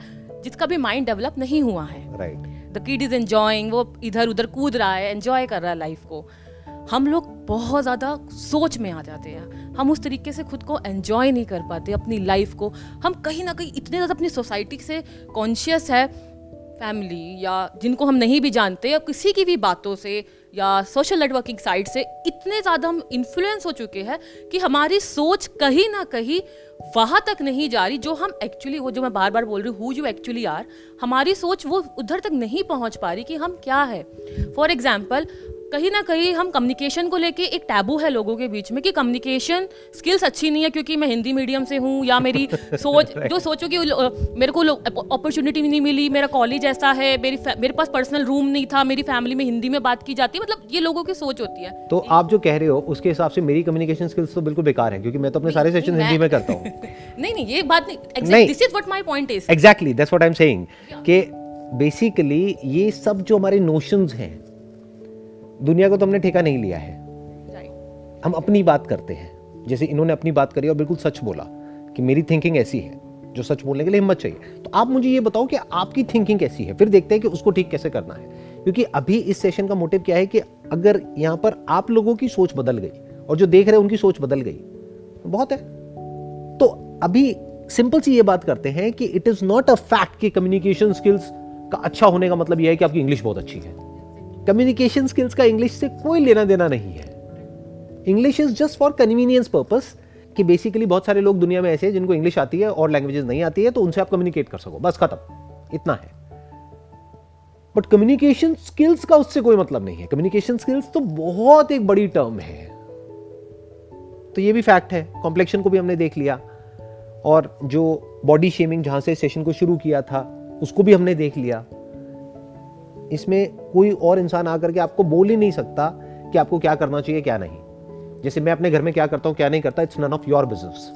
जिसका भी माइंड डेवलप नहीं हुआ है। Right the kid is enjoying वो इधर उधर कूद रहा है एंजॉय कर रहा है लाइफ को। हम लोग बहुत ज़्यादा सोच में आ जाते हैं। हम उस तरीके से खुद को एंजॉय नहीं कर पाते अपनी लाइफ को। हम कहीं ना कहीं इतने ज़्यादा अपनी सोसाइटी से कॉन्शियस है फैमिली या जिनको हम नहीं भी जानते या किसी की भी बातों से या सोशल नेटवर्किंग साइट से इतने ज़्यादा हम इन्फ्लुएंस हो चुके हैं कि हमारी सोच कहीं ना कहीं वहाँ तक नहीं जा रही, जो हम एक्चुअली वो जो मैं बार बार बोल रही हूँ हु यू एक्चुअली आर हमारी सोच वो उधर तक नहीं पहुँच पा रही कि हम क्या है। फॉर एग्ज़ाम्पल कहीं ना कहीं हम कम्युनिकेशन को लेके एक टैबू है लोगों के बीच में कि कम्युनिकेशन स्किल्स अच्छी नहीं है क्योंकि मैं हिंदी मीडियम से हूँ या मेरी सोच जो सोचो कि मेरे को अपॉर्चुनिटी नहीं मिली मेरा कॉलेज ऐसा है मेरी मेरे पास पर्सनल रूम नहीं था मेरी फैमिली में हिंदी में बात की जाती है मतलब ये लोगों की सोच होती है। तो आप जो कह रहे हो उसके हिसाब से मेरी कम्युनिकेशन स्किल्स तो बिल्कुल बेकार है क्योंकि मैं तो अपने सारे सेशन हिंदी में करता हूँ। नहीं नहीं ये बात नहीं this is what my point is exactly that's what I am saying कि बेसिकली ये सब जो हमारे नोशंस हैं दुनिया को तो हमने ठेका नहीं लिया है। हम अपनी बात करते हैं। जैसे इन्होंने अपनी बात करी और बिल्कुल सच बोला कि मेरी थिंकिंग ऐसी है जो सच बोलने के लिए हिम्मत चाहिए। तो आप मुझे ये बताओ कि आपकी थिंकिंग कैसी है? फिर देखते हैं कि उसको ठीक कैसे करना है। क्योंकि अभी इस सेशन का मोटिव क्या है कि अगर यहाँ पर आप लोगों की सोच बदल गई और जो देख रहे हैं उनकी सोच बदल गई तो बहुत है। तो अभी सिंपल सी ये बात करते हैं कि it is not a fact कि कम्युनिकेशन स्किल्स का अच्छा होने का मतलब यह है कि आपकी इंग्लिश बहुत अच्छी है। कम्युनिकेशन स्किल्स का इंग्लिश से कोई लेना देना नहीं है। English is just for convenience purpose कि बेसिकली बहुत सारे लोग दुनिया में ऐसे हैं जिनको इंग्लिश आती है और लैंग्वेजेस नहीं आती है तो उनसे आप कम्युनिकेट कर सको। बस खत्म। इतना है। बट कम्युनिकेशन स्किल्स का उससे कोई मतलब नहीं है। कम्युनिकेशन स्किल्स तो बहुत एक बड़ी टर्म है। तो ये भी फैक्ट है। कॉम्प्लेक्शन को भी हमने देख लिया। और जो बॉडी शेमिंग जहाँ से सेशन को शुरू किया था, उसको भी हमने देख लिया। इसमें कोई और इंसान आकर के आपको बोल ही नहीं सकता कि आपको क्या करना चाहिए, क्या नहीं। जैसे मैं अपने घर में क्या करता हूँ, क्या नहीं करता it's none of your business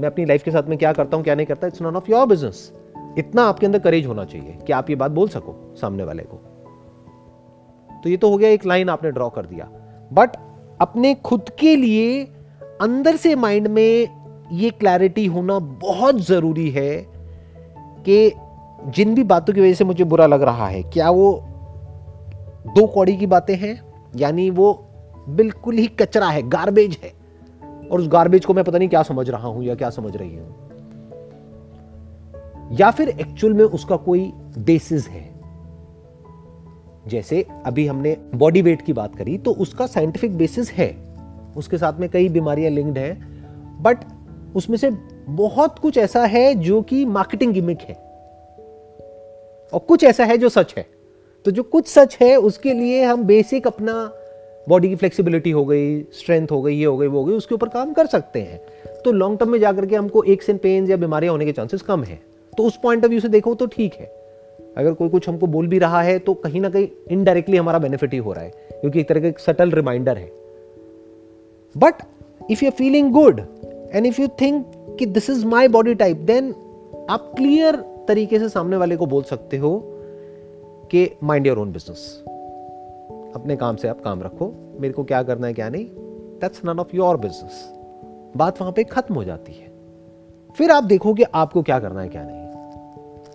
मैं अपनी लाइफ के साथ में क्या करता हूँ, क्या नहीं करता it's none of your business इतना आपके अंदर करेज होना चाहिए कि आप ये बात बोल सको सामने वाले को। तो ये तो हो गया एक लाइन आपने ड्रॉ कर दिया। बट अपने खुद के लिए अंदर से माइंड में ये क्लैरिटी होना बहुत ज़रूरी है कि जिन भी बातों की वजह से मुझे बुरा लग रहा है, क्या वो दो कौड़ी की बातें हैं, यानी वो बिल्कुल ही कचरा है गार्बेज है। और उस गार्बेज को मैं पता नहीं क्या समझ रहा हूँ या क्या समझ रही हूँ। या फिर एक्चुअल में उसका कोई बेसिस है। जैसे अभी हमने बॉडी वेट की बात करी तो उसका साइंटिफिक बेसिस है। उसके साथ में कई बीमारियाँ लिंक्ड हैं बट उसमें से बहुत कुछ ऐसा है जो कि मार्केटिंग गिमिक है। और कुछ ऐसा है जो सच है। तो जो कुछ सच है, उसके लिए हम बेसिक अपना बॉडी की फ्लेक्सिबिलिटी हो गई स्ट्रेंथ हो गई, ये हो गई, वो हो गई, उसके ऊपर काम कर सकते हैं। तो लॉन्ग टर्म में जाकर के हमको एक इन पेन या बीमारियाँ होने के चांसेस कम है। तो उस पॉइंट ऑफ़ व्यू से देखो तो ठीक है। अगर कोई कुछ हमको बोल भी रहा है तो कहीं ना कहीं इनडायरेक्टली हमारा बेनिफिट ही हो रहा है, क्योंकि एक तरह का एक सटल रिमाइंडर है। But if you feeling good and if you think कि this is my body type then आप क्लियर तरीके से सामने वाले को बोल सकते हो। कि माइंड योर ओन बिज़नेस अपने काम से आप काम रखो, मेरे को क्या करना है, क्या नहीं that's none of your business बात वहाँ पे खत्म हो जाती है। फिर आप देखो कि आपको क्या करना है, क्या नहीं।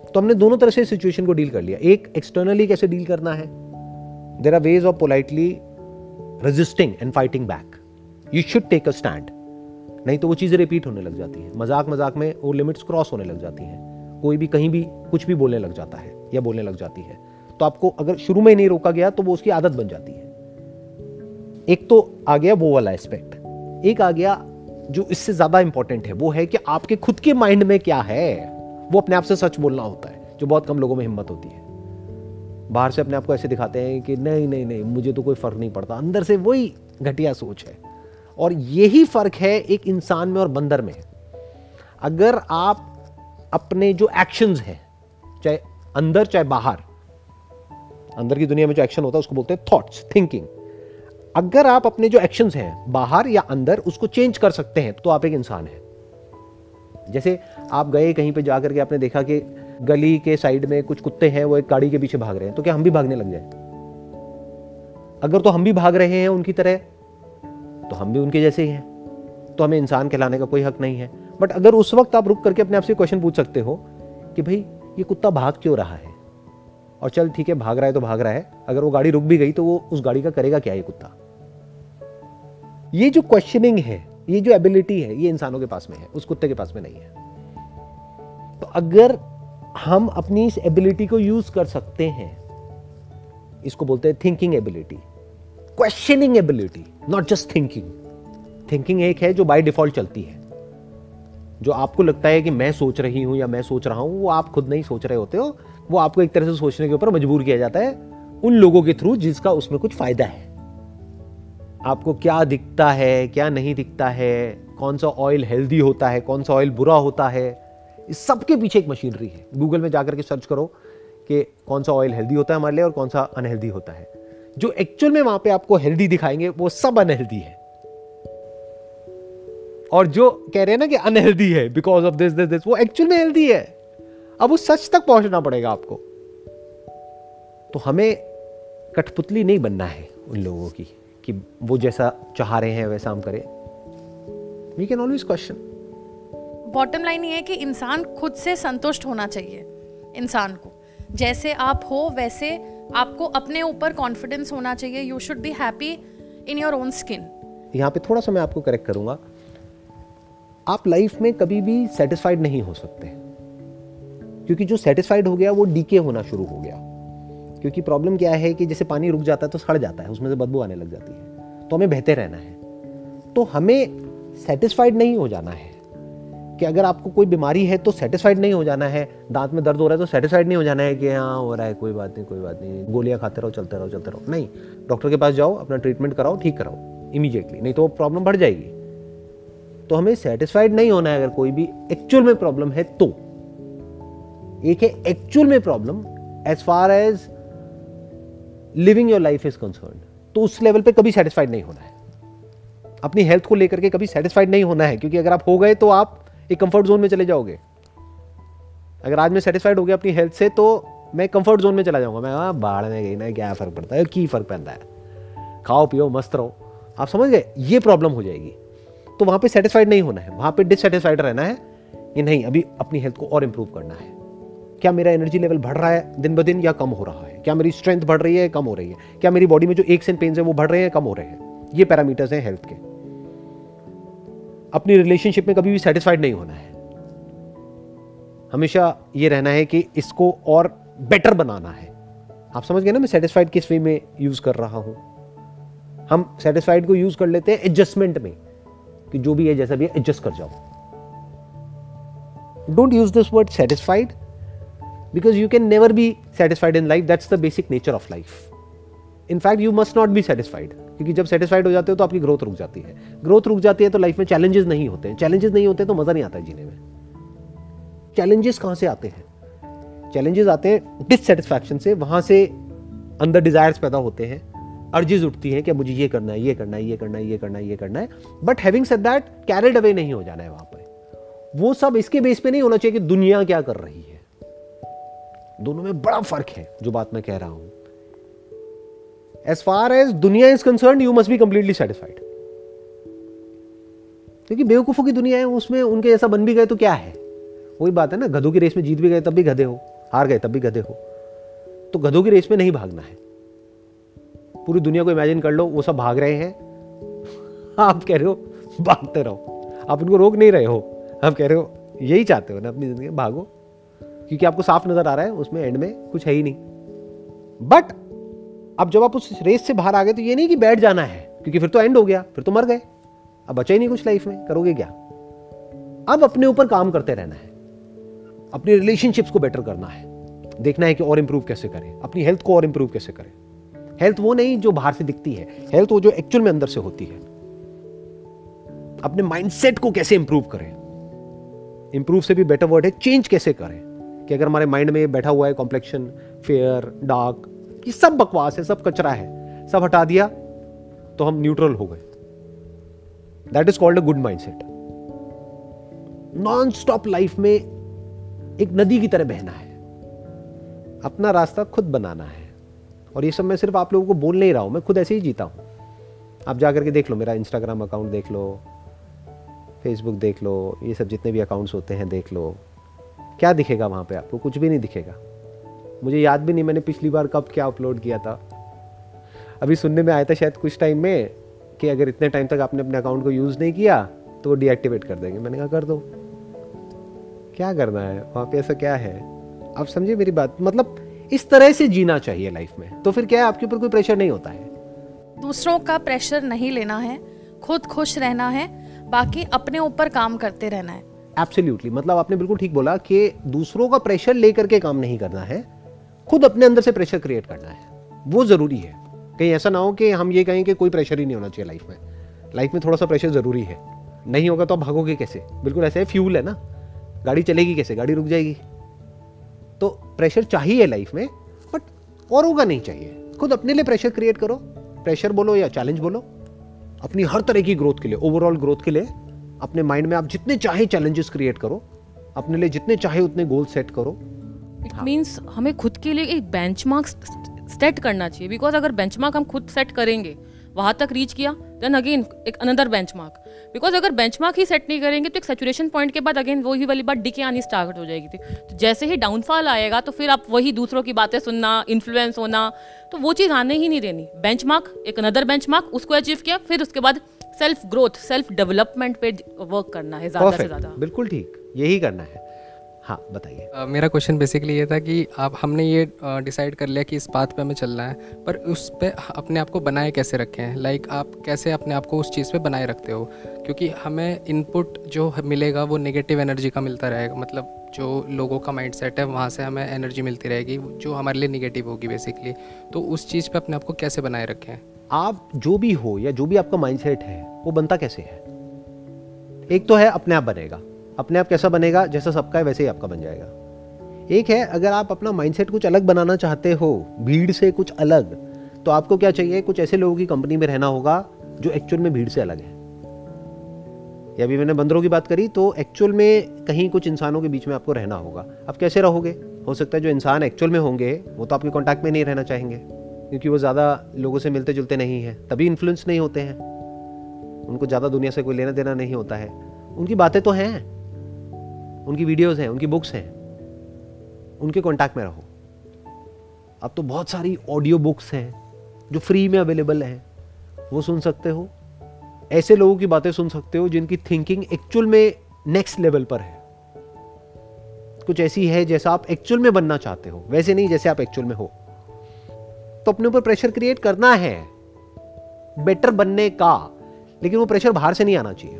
तो हमने दोनों तरह से सिचुएशन को डील कर लिया। एक एक्सटर्नली कैसे डील करना है? There are ways of politely resisting and fighting back you should take a stand नहीं तो वो चीज़ें रिपीट होने लग जाती है। मज़ाक मज़ाक में वो लिमिट्स क्रॉस होने लग जाती हैं। कोई भी कहीं भी कुछ भी बोलने लग जाता है या बोलने लग जाती है। तो आपको अगर शुरू में ही नहीं रोका गया तो वो उसकी आदत बन जाती है। एक तो आ गया वो वाला एस्पेक्ट एक आ गया जो इससे ज़्यादा इंपॉर्टेंट है, वो है कि आपके खुद के माइंड में क्या है, वो अपने आप से सच बोलना होता है, जो बहुत कम लोगों में हिम्मत होती है। बाहर से अपने आप को ऐसे दिखाते हैं कि नहीं नहीं नहीं, मुझे तो कोई फ़र्क नहीं पड़ता। अंदर से वही घटिया सोच है। और यही फ़र्क है एक इंसान में और बंदर में। अगर आप अपने जो एक्शंस हैं, चाहे अंदर, चाहे बाहर अंदर की दुनिया में जो एक्शन होता है, उसको बोलते हैं थॉट्स थिंकिंग अगर आप अपने जो एक्शंस हैं, बाहर या अंदर, उसको चेंज कर सकते हैं तो आप एक इंसान हैं. जैसे आप गए कहीं पे जाकर के आपने देखा कि गली के साइड में कुछ कुत्ते हैं, वो एक गाड़ी के पीछे भाग रहे हैं तो क्या हम भी भागने लग जाए? अगर तो हम भी भाग रहे हैं उनकी तरह तो हम भी उनके जैसे ही हैं. तो हमें इंसान कहलाने का कोई हक नहीं है. बट अगर उस वक्त आप रुक करके अपने आप से क्वेश्चन पूछ सकते हो कि भाई, ये कुत्ता भाग क्यों रहा है? और चल ठीक है, भाग रहा है तो भाग रहा है। अगर वो गाड़ी रुक भी गई तो वो उस गाड़ी का करेगा क्या ये कुत्ता? ये जो क्वेश्चनिंग है, ये जो एबिलिटी है, ये इंसानों के पास में है, उस कुत्ते के पास में नहीं है। तो अगर हम अपनी इस एबिलिटी को यूज़ कर सकते हैं, इसको बोलते हैं thinking ability questioning ability not just thinking thinking एक है जो बाय डिफ़ॉल्ट चलती है। जो आपको लगता है कि मैं सोच रही हूँ या मैं सोच रहा हूँ, वो आप खुद नहीं सोच रहे होते हो। वो आपको एक तरह से सोचने के ऊपर मजबूर किया जाता है उन लोगों के थ्रू जिसका उसमें कुछ फ़ायदा है। आपको क्या दिखता है, क्या नहीं दिखता है, कौन सा ऑयल हेल्दी होता है, कौन सा ऑयल बुरा होता है, इस सबके पीछे एक मशीनरी है। गूगल में जाकर के सर्च करो कि कौन सा ऑयल हेल्दी होता है हमारे लिए और कौन सा अनहेल्दी होता है। जो एक्चुअल में वहाँ पे आपको हेल्दी दिखाएँगे, वो सब अनहेल्दी है। और जो कह रहे हैं ना कि अनहेल्दी है because of this this this वो एक्चुअल में हेल्दी है। अब उस सच तक पहुँचना पड़ेगा आपको। तो हमें कठपुतली नहीं बनना है उन लोगों की कि वो जैसा चाह रहे हैं वैसा हम करें। We can always question bottom line ये है कि इंसान खुद से संतुष्ट होना चाहिए इंसान को। जैसे आप हो वैसे आपको अपने ऊपर कॉन्फिडेंस होना चाहिए। You should be happy in your own skin यहाँ पे थोड़ा सा मैं आपको करेक्ट करूँगा। आप लाइफ में कभी भी सेटिस्फाइड नहीं हो सकते। क्योंकि जो सेटिस्फाइड हो गया, वो डीके होना शुरू हो गया। क्योंकि प्रॉब्लम क्या है कि जैसे पानी रुक जाता है तो सड़ जाता है, उसमें से बदबू आने लग जाती है। तो हमें बहते रहना है। तो हमें सेटिस्फाइड नहीं हो जाना है। कि अगर आपको कोई बीमारी है तो सेटिस्फाइड नहीं हो जाना है। दांत में दर्द हो रहा है तो सेटिस्फाइड नहीं हो जाना है कि हाँ हो रहा है, कोई बात नहीं, कोई बात नहीं। गोलियाँ खाते रहो, चलते रहो चलते रहो। नहीं डॉक्टर के पास जाओ, अपना ट्रीटमेंट कराओ, ठीक कराओ इमीजिएटली नहीं तो प्रॉब्लम बढ़ जाएगी। तो हमें सेटिस्फाइड नहीं होना है। अगर कोई भी एक्चुअल में प्रॉब्लम है तो। एक है एक्चुअल में problem as far as living your life is concern तो उस लेवल पे कभी सेटिस्फाइड नहीं होना है। अपनी हेल्थ को लेकर के कभी सेटिस्फाइड नहीं होना है, क्योंकि अगर आप हो गए तो आप एक कंफर्ट जोन में चले जाओगे। अगर आज मैं सेटिस्फाइड हो गया अपनी हेल्थ से तो मैं कंफर्ट जोन में चला जाऊँगा। मैं हाँ बाढ़ में गई ना, क्या फ़र्क पड़ता है? की फ़र्क पड़ता है? खाओ, पियो, मस्त रहो। आप समझ गए? ये प्रॉब्लम हो जाएगी। तो वहाँ पे सेटिस्फाइड नहीं होना है। वहाँ पे डिससेटिस्फाइड रहना है कि नहीं, अभी अपनी हेल्थ को और इंप्रूव करना है। क्या मेरा एनर्जी लेवल बढ़ रहा है? दिन ब दिन या कम हो रहा है? क्या मेरी स्ट्रेंथ बढ़ रही है? कम हो रही है। क्या मेरी बॉडी में जो एक एंड पेन है, वो बढ़ रहे हैं, कम हो रहे हैं? ये पैरामीटर्स हैं हेल्थ के। अपनी रिलेशनशिप में कभी भी सेटिस्फाइड नहीं होना है। हमेशा ये रहना है कि इसको और बेटर बनाना है। आप समझ गए ना मैं सेटिस्फाइड किस वे में यूज़ कर रहा हूँ? हम सेटिस्फाइड को यूज़ कर लेते हैं एडजस्टमेंट में कि जो भी है, जैसा भी है एडजस्ट कर जाओ। Don't use this word satisfied because you can never be satisfied in life that's the basic nature of life in fact you must not be satisfied क्योंकि जब सेटिस्फाइड हो जाते हो तो आपकी ग्रोथ रुक जाती है। ग्रोथ रुक जाती है तो लाइफ में चैलेंजेस नहीं होते हैं। चैलेंजेस नहीं होते तो मज़ा नहीं आता है जीने में। चैलेंजेस कहाँ से आते हैं? चैलेंजेस आते हैं डिससेटिस्फैक्शन से। वहाँ से अंदर डिजायर्स पैदा होते हैं। अर्जिज उठती हैं कि मुझे ये करना है, ये करना है, ये करना है, ये करना है, ये करना है। But having said that carried away नहीं हो जाना है वहाँ पर। वो सब इसके बेस पे नहीं होना चाहिए कि दुनिया क्या कर रही है। दोनों में बड़ा फ़र्क है जो बात मैं कह रहा हूँ। एज फार एज दुनिया is concern you must be completely satisfied क्योंकि बेवकूफों की दुनिया है, उसमें उनके ऐसा बन भी गए तो क्या है? वही बात है ना, गधों की रेस में जीत भी गए तब भी गधे हो, हार गए तब भी गधे हो। तो गधों की रेस में नहीं भागना है। पूरी दुनिया को इमेजिन कर लो, वो सब भाग रहे हैं। आप कह रहे हो, भागते रहो। आप उनको रोक नहीं रहे हो। आप कह रहे हो, यही चाहते हो ना अपनी ज़िंदगी भागो। क्योंकि आपको साफ़ नज़र आ रहा है, उसमें एंड में कुछ है ही नहीं। बट अब जब आप उस रेस से बाहर आ गए तो ये नहीं कि बैठ जाना है, क्योंकि फिर तो एंड हो गया, फिर तो मर गए। अब बचा ही नहीं कुछ लाइफ में, करोगे क्या? अब अपने ऊपर काम करते रहना है। अपनी रिलेशनशिप्स को बेटर करना है। देखना है कि और इंप्रूव कैसे करें। अपनी हेल्थ को और इंप्रूव कैसे करें। हेल्थ वो नहीं जो बाहर से दिखती है। हेल्थ वो जो एक्चुअल में अंदर से होती है। अपने माइंडसेट को कैसे इंप्रूव करें। इंप्रूव से भी बेटर वर्ड है चेंज कैसे करें। कि अगर हमारे माइंड में बैठा हुआ है कॉम्प्लेक्शन फेयर डार्क ये सब बकवास है, सब कचरा है, सब हटा दिया तो हम न्यूट्रल हो गए। That is called a good mindset non stop life में एक नदी की तरह बहना है। अपना रास्ता खुद बनाना है। और ये सब मैं सिर्फ़ आप लोगों को बोल नहीं रहा हूँ, मैं खुद ऐसे ही जीता हूँ। आप जा करके देख लो, मेरा इंस्टाग्राम अकाउंट देख लो फेसबुक देख लो, ये सब जितने भी अकाउंट्स होते हैं देख लो। क्या दिखेगा वहाँ पे आपको? कुछ भी नहीं दिखेगा। मुझे याद भी नहीं मैंने पिछली बार कब क्या अपलोड किया था। अभी सुनने में आया था शायद कुछ टाइम में कि अगर इतने टाइम तक आपने अपने अकाउंट को यूज़ नहीं किया तो वो डीएक्टिवेट कर देंगे। मैंने कहा, कर दो। क्या करना है? वहाँ पे ऐसा क्या है? आप समझे मेरी बात। मतलब इस तरह से जीना चाहिए लाइफ में। तो फिर क्या है? आपके ऊपर कोई प्रेशर नहीं होता है। दूसरों का प्रेशर नहीं लेना है। खुद खुश रहना है। बाकी अपने ऊपर काम करते रहना है। एब्सोल्युटली मतलब आपने बिल्कुल ठीक बोला कि दूसरों का प्रेशर लेकर के काम नहीं करना है, खुद अपने अंदर से प्रेशर क्रिएट करना है। वो ज़रूरी है। कहीं ऐसा ना हो कि हम ये कहें कि कोई प्रेशर ही नहीं होना चाहिए लाइफ में। लाइफ में थोड़ा सा प्रेशर ज़रूरी है। नहीं होगा तो आप भागोगे कैसे? बिल्कुल ऐसे है फ्यूल है ना। गाड़ी चलेगी कैसे? गाड़ी रुक जाएगी। तो प्रेशर चाहिए लाइफ में बट औरों का नहीं चाहिए। खुद अपने लिए प्रेशर क्रिएट करो। प्रेशर बोलो या चैलेंज बोलो। अपनी हर तरह की ग्रोथ के लिए ओवरऑल ग्रोथ के लिए अपने माइंड में आप जितने चाहे चैलेंजेस क्रिएट करो। अपने लिए जितने चाहे उतने गोल सेट करो। इट मीन्स हमें खुद के लिए एक बेंच सेट करना चाहिए। बिकॉज़ अगर बेंचमार्क हम खुद सेट करेंगे वहाँ तक रीच किया देन अगेन एक अनदर बेंचमार्क बिकॉज़ अगर बेंचमार्क ही सेट नहीं करेंगे तो एक सेचुरेशन पॉइंट के बाद अगेन वही वाली बात डिके आनी स्टार्ट हो जाएगी। थी तो जैसे ही डाउनफॉल आएगा तो फिर आप वही दूसरों की बातें सुनना इन्फ्लुएंस होना तो वो चीज़ आने ही नहीं देनी। बेंचमार्क एक अनदर बेंचमार्क उसको अचीव किया फिर उसके बाद सेल्फ ग्रोथ सेल्फ डेवलपमेंट पे वर्क करना है ज़्यादा से ज़्यादा। बिल्कुल ठीक। यही करना है। हाँ बताइए। uh, मेरा क्वेश्चन बेसिकली ये था कि आप हमने ये डिसाइड uh, कर लिया कि इस बात पे हमें चलना है पर उस पर अपने आप को बनाए कैसे रखें? हैं लाइक आप कैसे अपने आप को उस चीज़ पे बनाए रखते हो? क्योंकि हमें इनपुट जो मिलेगा वो नेगेटिव एनर्जी का मिलता रहेगा। मतलब जो लोगों का माइंड सेट है वहाँ से हमें एनर्जी मिलती रहेगी जो हमारे लिए निगेटिव होगी बेसिकली तो उस चीज़ पर अपने आप को कैसे बनाए रखें? आप जो भी हो या जो भी आपका माइंडसेट है, वो बनता कैसे है? एक तो है, अपने आप बनेगा। अपने आप कैसा बनेगा? जैसा सबका है, वैसे ही आपका बन जाएगा। एक है, अगर आप अपना माइंडसेट कुछ अलग बनाना चाहते हो, भीड़ से कुछ अलग तो आपको क्या चाहिए? कुछ ऐसे लोगों की कंपनी में रहना होगा, जो एक्चुअल में भीड़ से अलग है। या अभी मैंने बंदरों की बात करी तो एक्चुअल में कहीं कुछ इंसानों के बीच में आपको रहना होगा। अब कैसे रहोगे? हो सकता है जो इंसान एक्चुअल में होंगे, वो तो आपके कॉन्टैक्ट में नहीं रहना चाहेंगे। क्योंकि वो ज़्यादा लोगों से मिलते जुलते नहीं हैं। तभी इन्फ्लुएंस नहीं होते हैं। उनको ज़्यादा दुनिया से कोई लेना देना नहीं होता है। उनकी बातें तो हैं। उनकी वीडियोस हैं, उनकी बुक्स हैं। उनके कॉन्टैक्ट में रहो। अब तो बहुत सारी ऑडियो बुक्स हैं, जो फ्री में अवेलेबल हैं। वो सुन सकते हो। ऐसे लोगों की बातें सुन सकते हो, जिनकी थिंकिंग एक्चुअल में नेक्स्ट लेवल पर है। कुछ ऐसी है जैसा आप एक्चुअल में बनना चाहते हो। वैसे नहीं जैसे आप एक्चुअल में हो। तो अपने ऊपर प्रेशर क्रिएट करना है। बेटर बनने का। लेकिन वो प्रेशर बाहर से नहीं आना चाहिए।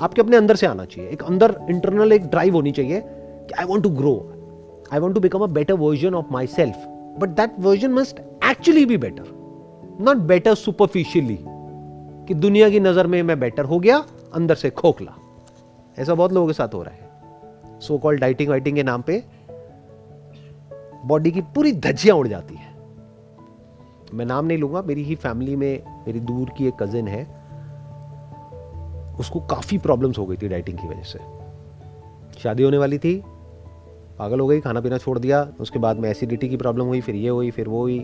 आपके अपने अंदर से आना चाहिए। एक अंदर इंटरनल एक ड्राइव होनी चाहिए कि I want to grow I want to become a better version of my self but that version must actually be better not better superficially कि दुनिया की नज़र में मैं बेटर हो गया, अंदर से खोखला। ऐसा बहुत लोगों के साथ हो रहा है। सो कॉल डाइटिंग वाइटिंग के नाम पे बॉडी की पूरी धज्जियाँ उड़ जाती है। मैं नाम नहीं लूँगा, मेरी ही फैमिली में मेरी दूर की एक कजिन है। उसको काफ़ी प्रॉब्लम्स हो गई थी डाइटिंग की वजह से। शादी होने वाली थी, पागल हो गई, खाना पीना छोड़ दिया, उसके बाद में एसिडिटी की प्रॉब्लम हुई, फिर ये हुई, फिर वो हुई।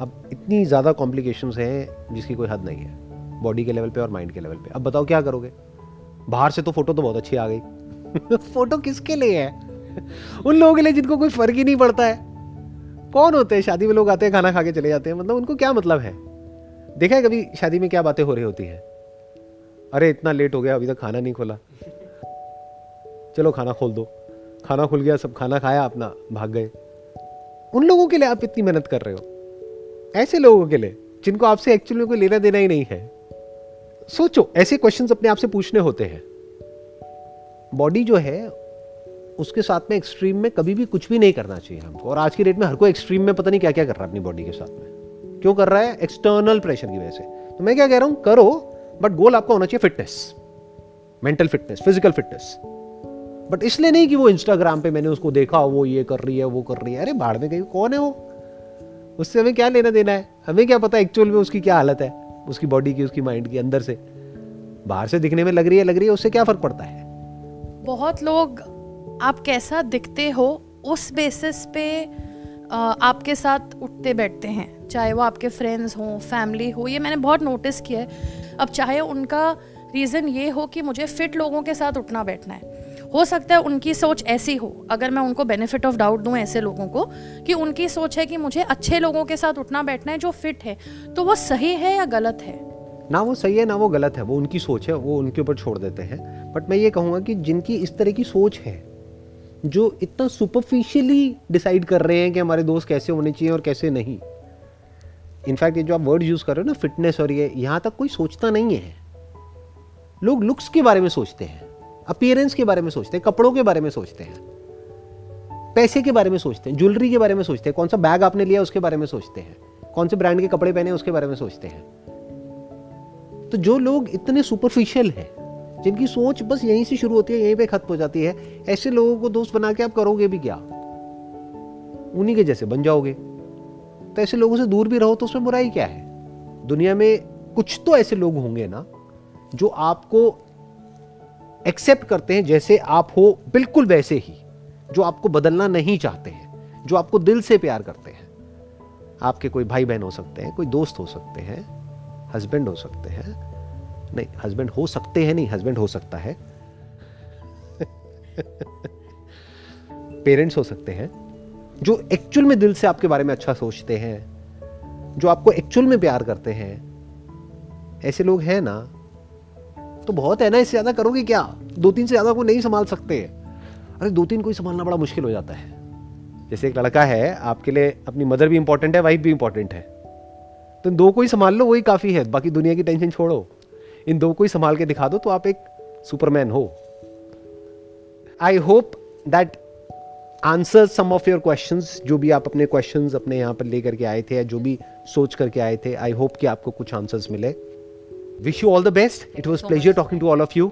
अब इतनी ज़्यादा कॉम्प्लिकेशंस हैं जिसकी कोई हद नहीं है बॉडी के लेवल पे और माइंड के लेवल पे। अब बताओ क्या करोगे? बाहर से तो फ़ोटो तो बहुत अच्छी आ गई। फ़ोटो किसके लिए है? उन लोगों के लिए जिनको कोई फ़र्क ही नहीं पड़ता है। कौन होते हैं? शादी में लोग आते हैं, खाना खा के चले जाते हैं। मतलब उनको क्या मतलब है? देखा है कभी शादी में क्या बातें हो रही होती है? अरे, इतना लेट हो गया, अभी तक खाना नहीं खोला। चलो, खाना खोल दो। खाना खुल गया, सब खाना खाया, अपना भाग गए। उन लोगों के लिए आप इतनी मेहनत कर रहे हो? ऐसे लोगों के लिए, जिनको आपसे एक्चुअली में कोई लेना देना ही नहीं है। सोचो, ऐसे क्वेश्चंस अपने आप से पूछने होते हैं। बॉडी जो है उसके साथ में एक्सट्रीम में कभी भी कुछ भी नहीं करना चाहिए हमको। और आज की डेट में हर कोई एक्सट्रीम में पता नहीं क्या क्या कर रहा है अपनी बॉडी के साथ में। क्यों कर रहा है? एक्सटर्नल प्रेशर की वजह से। तो मैं क्या कह रहा हूँ? करो बट गोल आपका होना चाहिए fitness mental fitness physical fitness but इसलिए नहीं कि वो इंस्टाग्राम पे मैंने उसको देखा, वो ये कर रही है, वो कर रही है। अरे बाढ़ में गई कौन है वो? उससे हमें क्या लेना देना है? हमें क्या पता एक्चुअल में उसकी क्या हालत है? उसकी बॉडी की, उसकी माइंड की, अंदर से। बाहर से दिखने में लग रही है, लग रही है, उससे क्या फ़र्क पड़ता है? बहुत लोग आप कैसा दिखते हो, उस बेसिस पे आपके साथ उठते बैठते हैं। चाहे वो आपके फ्रेंड्स हों फैमिली हो, ये मैंने बहुत नोटिस किया है। अब चाहे उनका रीज़न ये हो कि मुझे फिट लोगों के साथ उठना बैठना है। हो सकता है उनकी सोच ऐसी हो, अगर मैं उनको बेनिफिट ऑफ़ डाउट दूँ ऐसे लोगों को, कि उनकी सोच है कि मुझे अच्छे लोगों के साथ उठना बैठना है जो फिट है तो वो सही है या गलत है? ना वो सही है, ना वो गलत है, वो उनकी सोच है, वो उनके ऊपर छोड़ देते हैं। बट मैं ये कहूँगा कि जिनकी इस तरह की सोच है जो इतना सुपरफिशियली डिसाइड कर रहे हैं कि हमारे दोस्त कैसे होने चाहिए और कैसे नहीं। इनफैक्ट ये जो आप वर्ड यूज़ कर रहे हो ना फिटनेस और ये, यहाँ तक कोई सोचता नहीं है। लोग लुक्स के बारे में सोचते हैं अपियरेंस के बारे में सोचते हैं, कपड़ों के बारे में सोचते हैं, पैसे के बारे में सोचते हैं ज्वेलरी के बारे में सोचते हैं, कौन सा बैग आपने लिया उसके बारे में सोचते हैं, कौन से ब्रांड के कपड़े पहने उसके बारे में सोचते हैं। तो जो लोग इतने सुपरफिशियल हैं जिनकी सोच बस यहीं से शुरू होती है, यहीं पे खत्म हो जाती है। ऐसे लोगों को दोस्त बना के आप करोगे भी क्या? उन्हीं के जैसे बन जाओगे। तो ऐसे लोगों से दूर भी रहो तो उसमें बुराई क्या है? दुनिया में कुछ तो ऐसे लोग होंगे ना, जो आपको एक्सेप्ट करते हैं जैसे आप हो बिल्कुल वैसे ही, जो आपको बदलना नहीं चाहते हैं, जो आपको दिल से प्यार करते हैं। आपके कोई भाई बहन हो सकते हैं, कोई दोस्त हो सकते हैं, हस्बैंड हो सकते हैं नहीं हस्बैंड हो सकते हैं नहीं हस्बैंड हो सकता है। पेरेंट्स हो सकते हैं, जो एक्चुअल में दिल से आपके बारे में अच्छा सोचते हैं, जो आपको एक्चुअल में प्यार करते हैं। ऐसे लोग हैं ना तो बहुत है ना, इससे ज़्यादा करोगे क्या? दो तीन से ज़्यादा को नहीं संभाल सकते। अरे दो तीन को ही संभालना बड़ा मुश्किल हो जाता है। जैसे एक लड़का है, आपके लिए अपनी मदर भी इंपॉर्टेंट है वाइफ भी इंपॉर्टेंट है। तो दो को ही संभाल लो, वही काफ़ी है, बाकी दुनिया की टेंशन छोड़ो। इन दो को ही संभाल के दिखा दो तो आप एक सुपरमैन हो। I hope that answer some of your question जो भी आप अपने क्वेश्चन अपने यहाँ पर लेकर के आए थे या जो भी सोच करके आए थे आई होप कि आपको कुछ आंसर्स मिले। Wish you all the best it was pleasure talking to all of you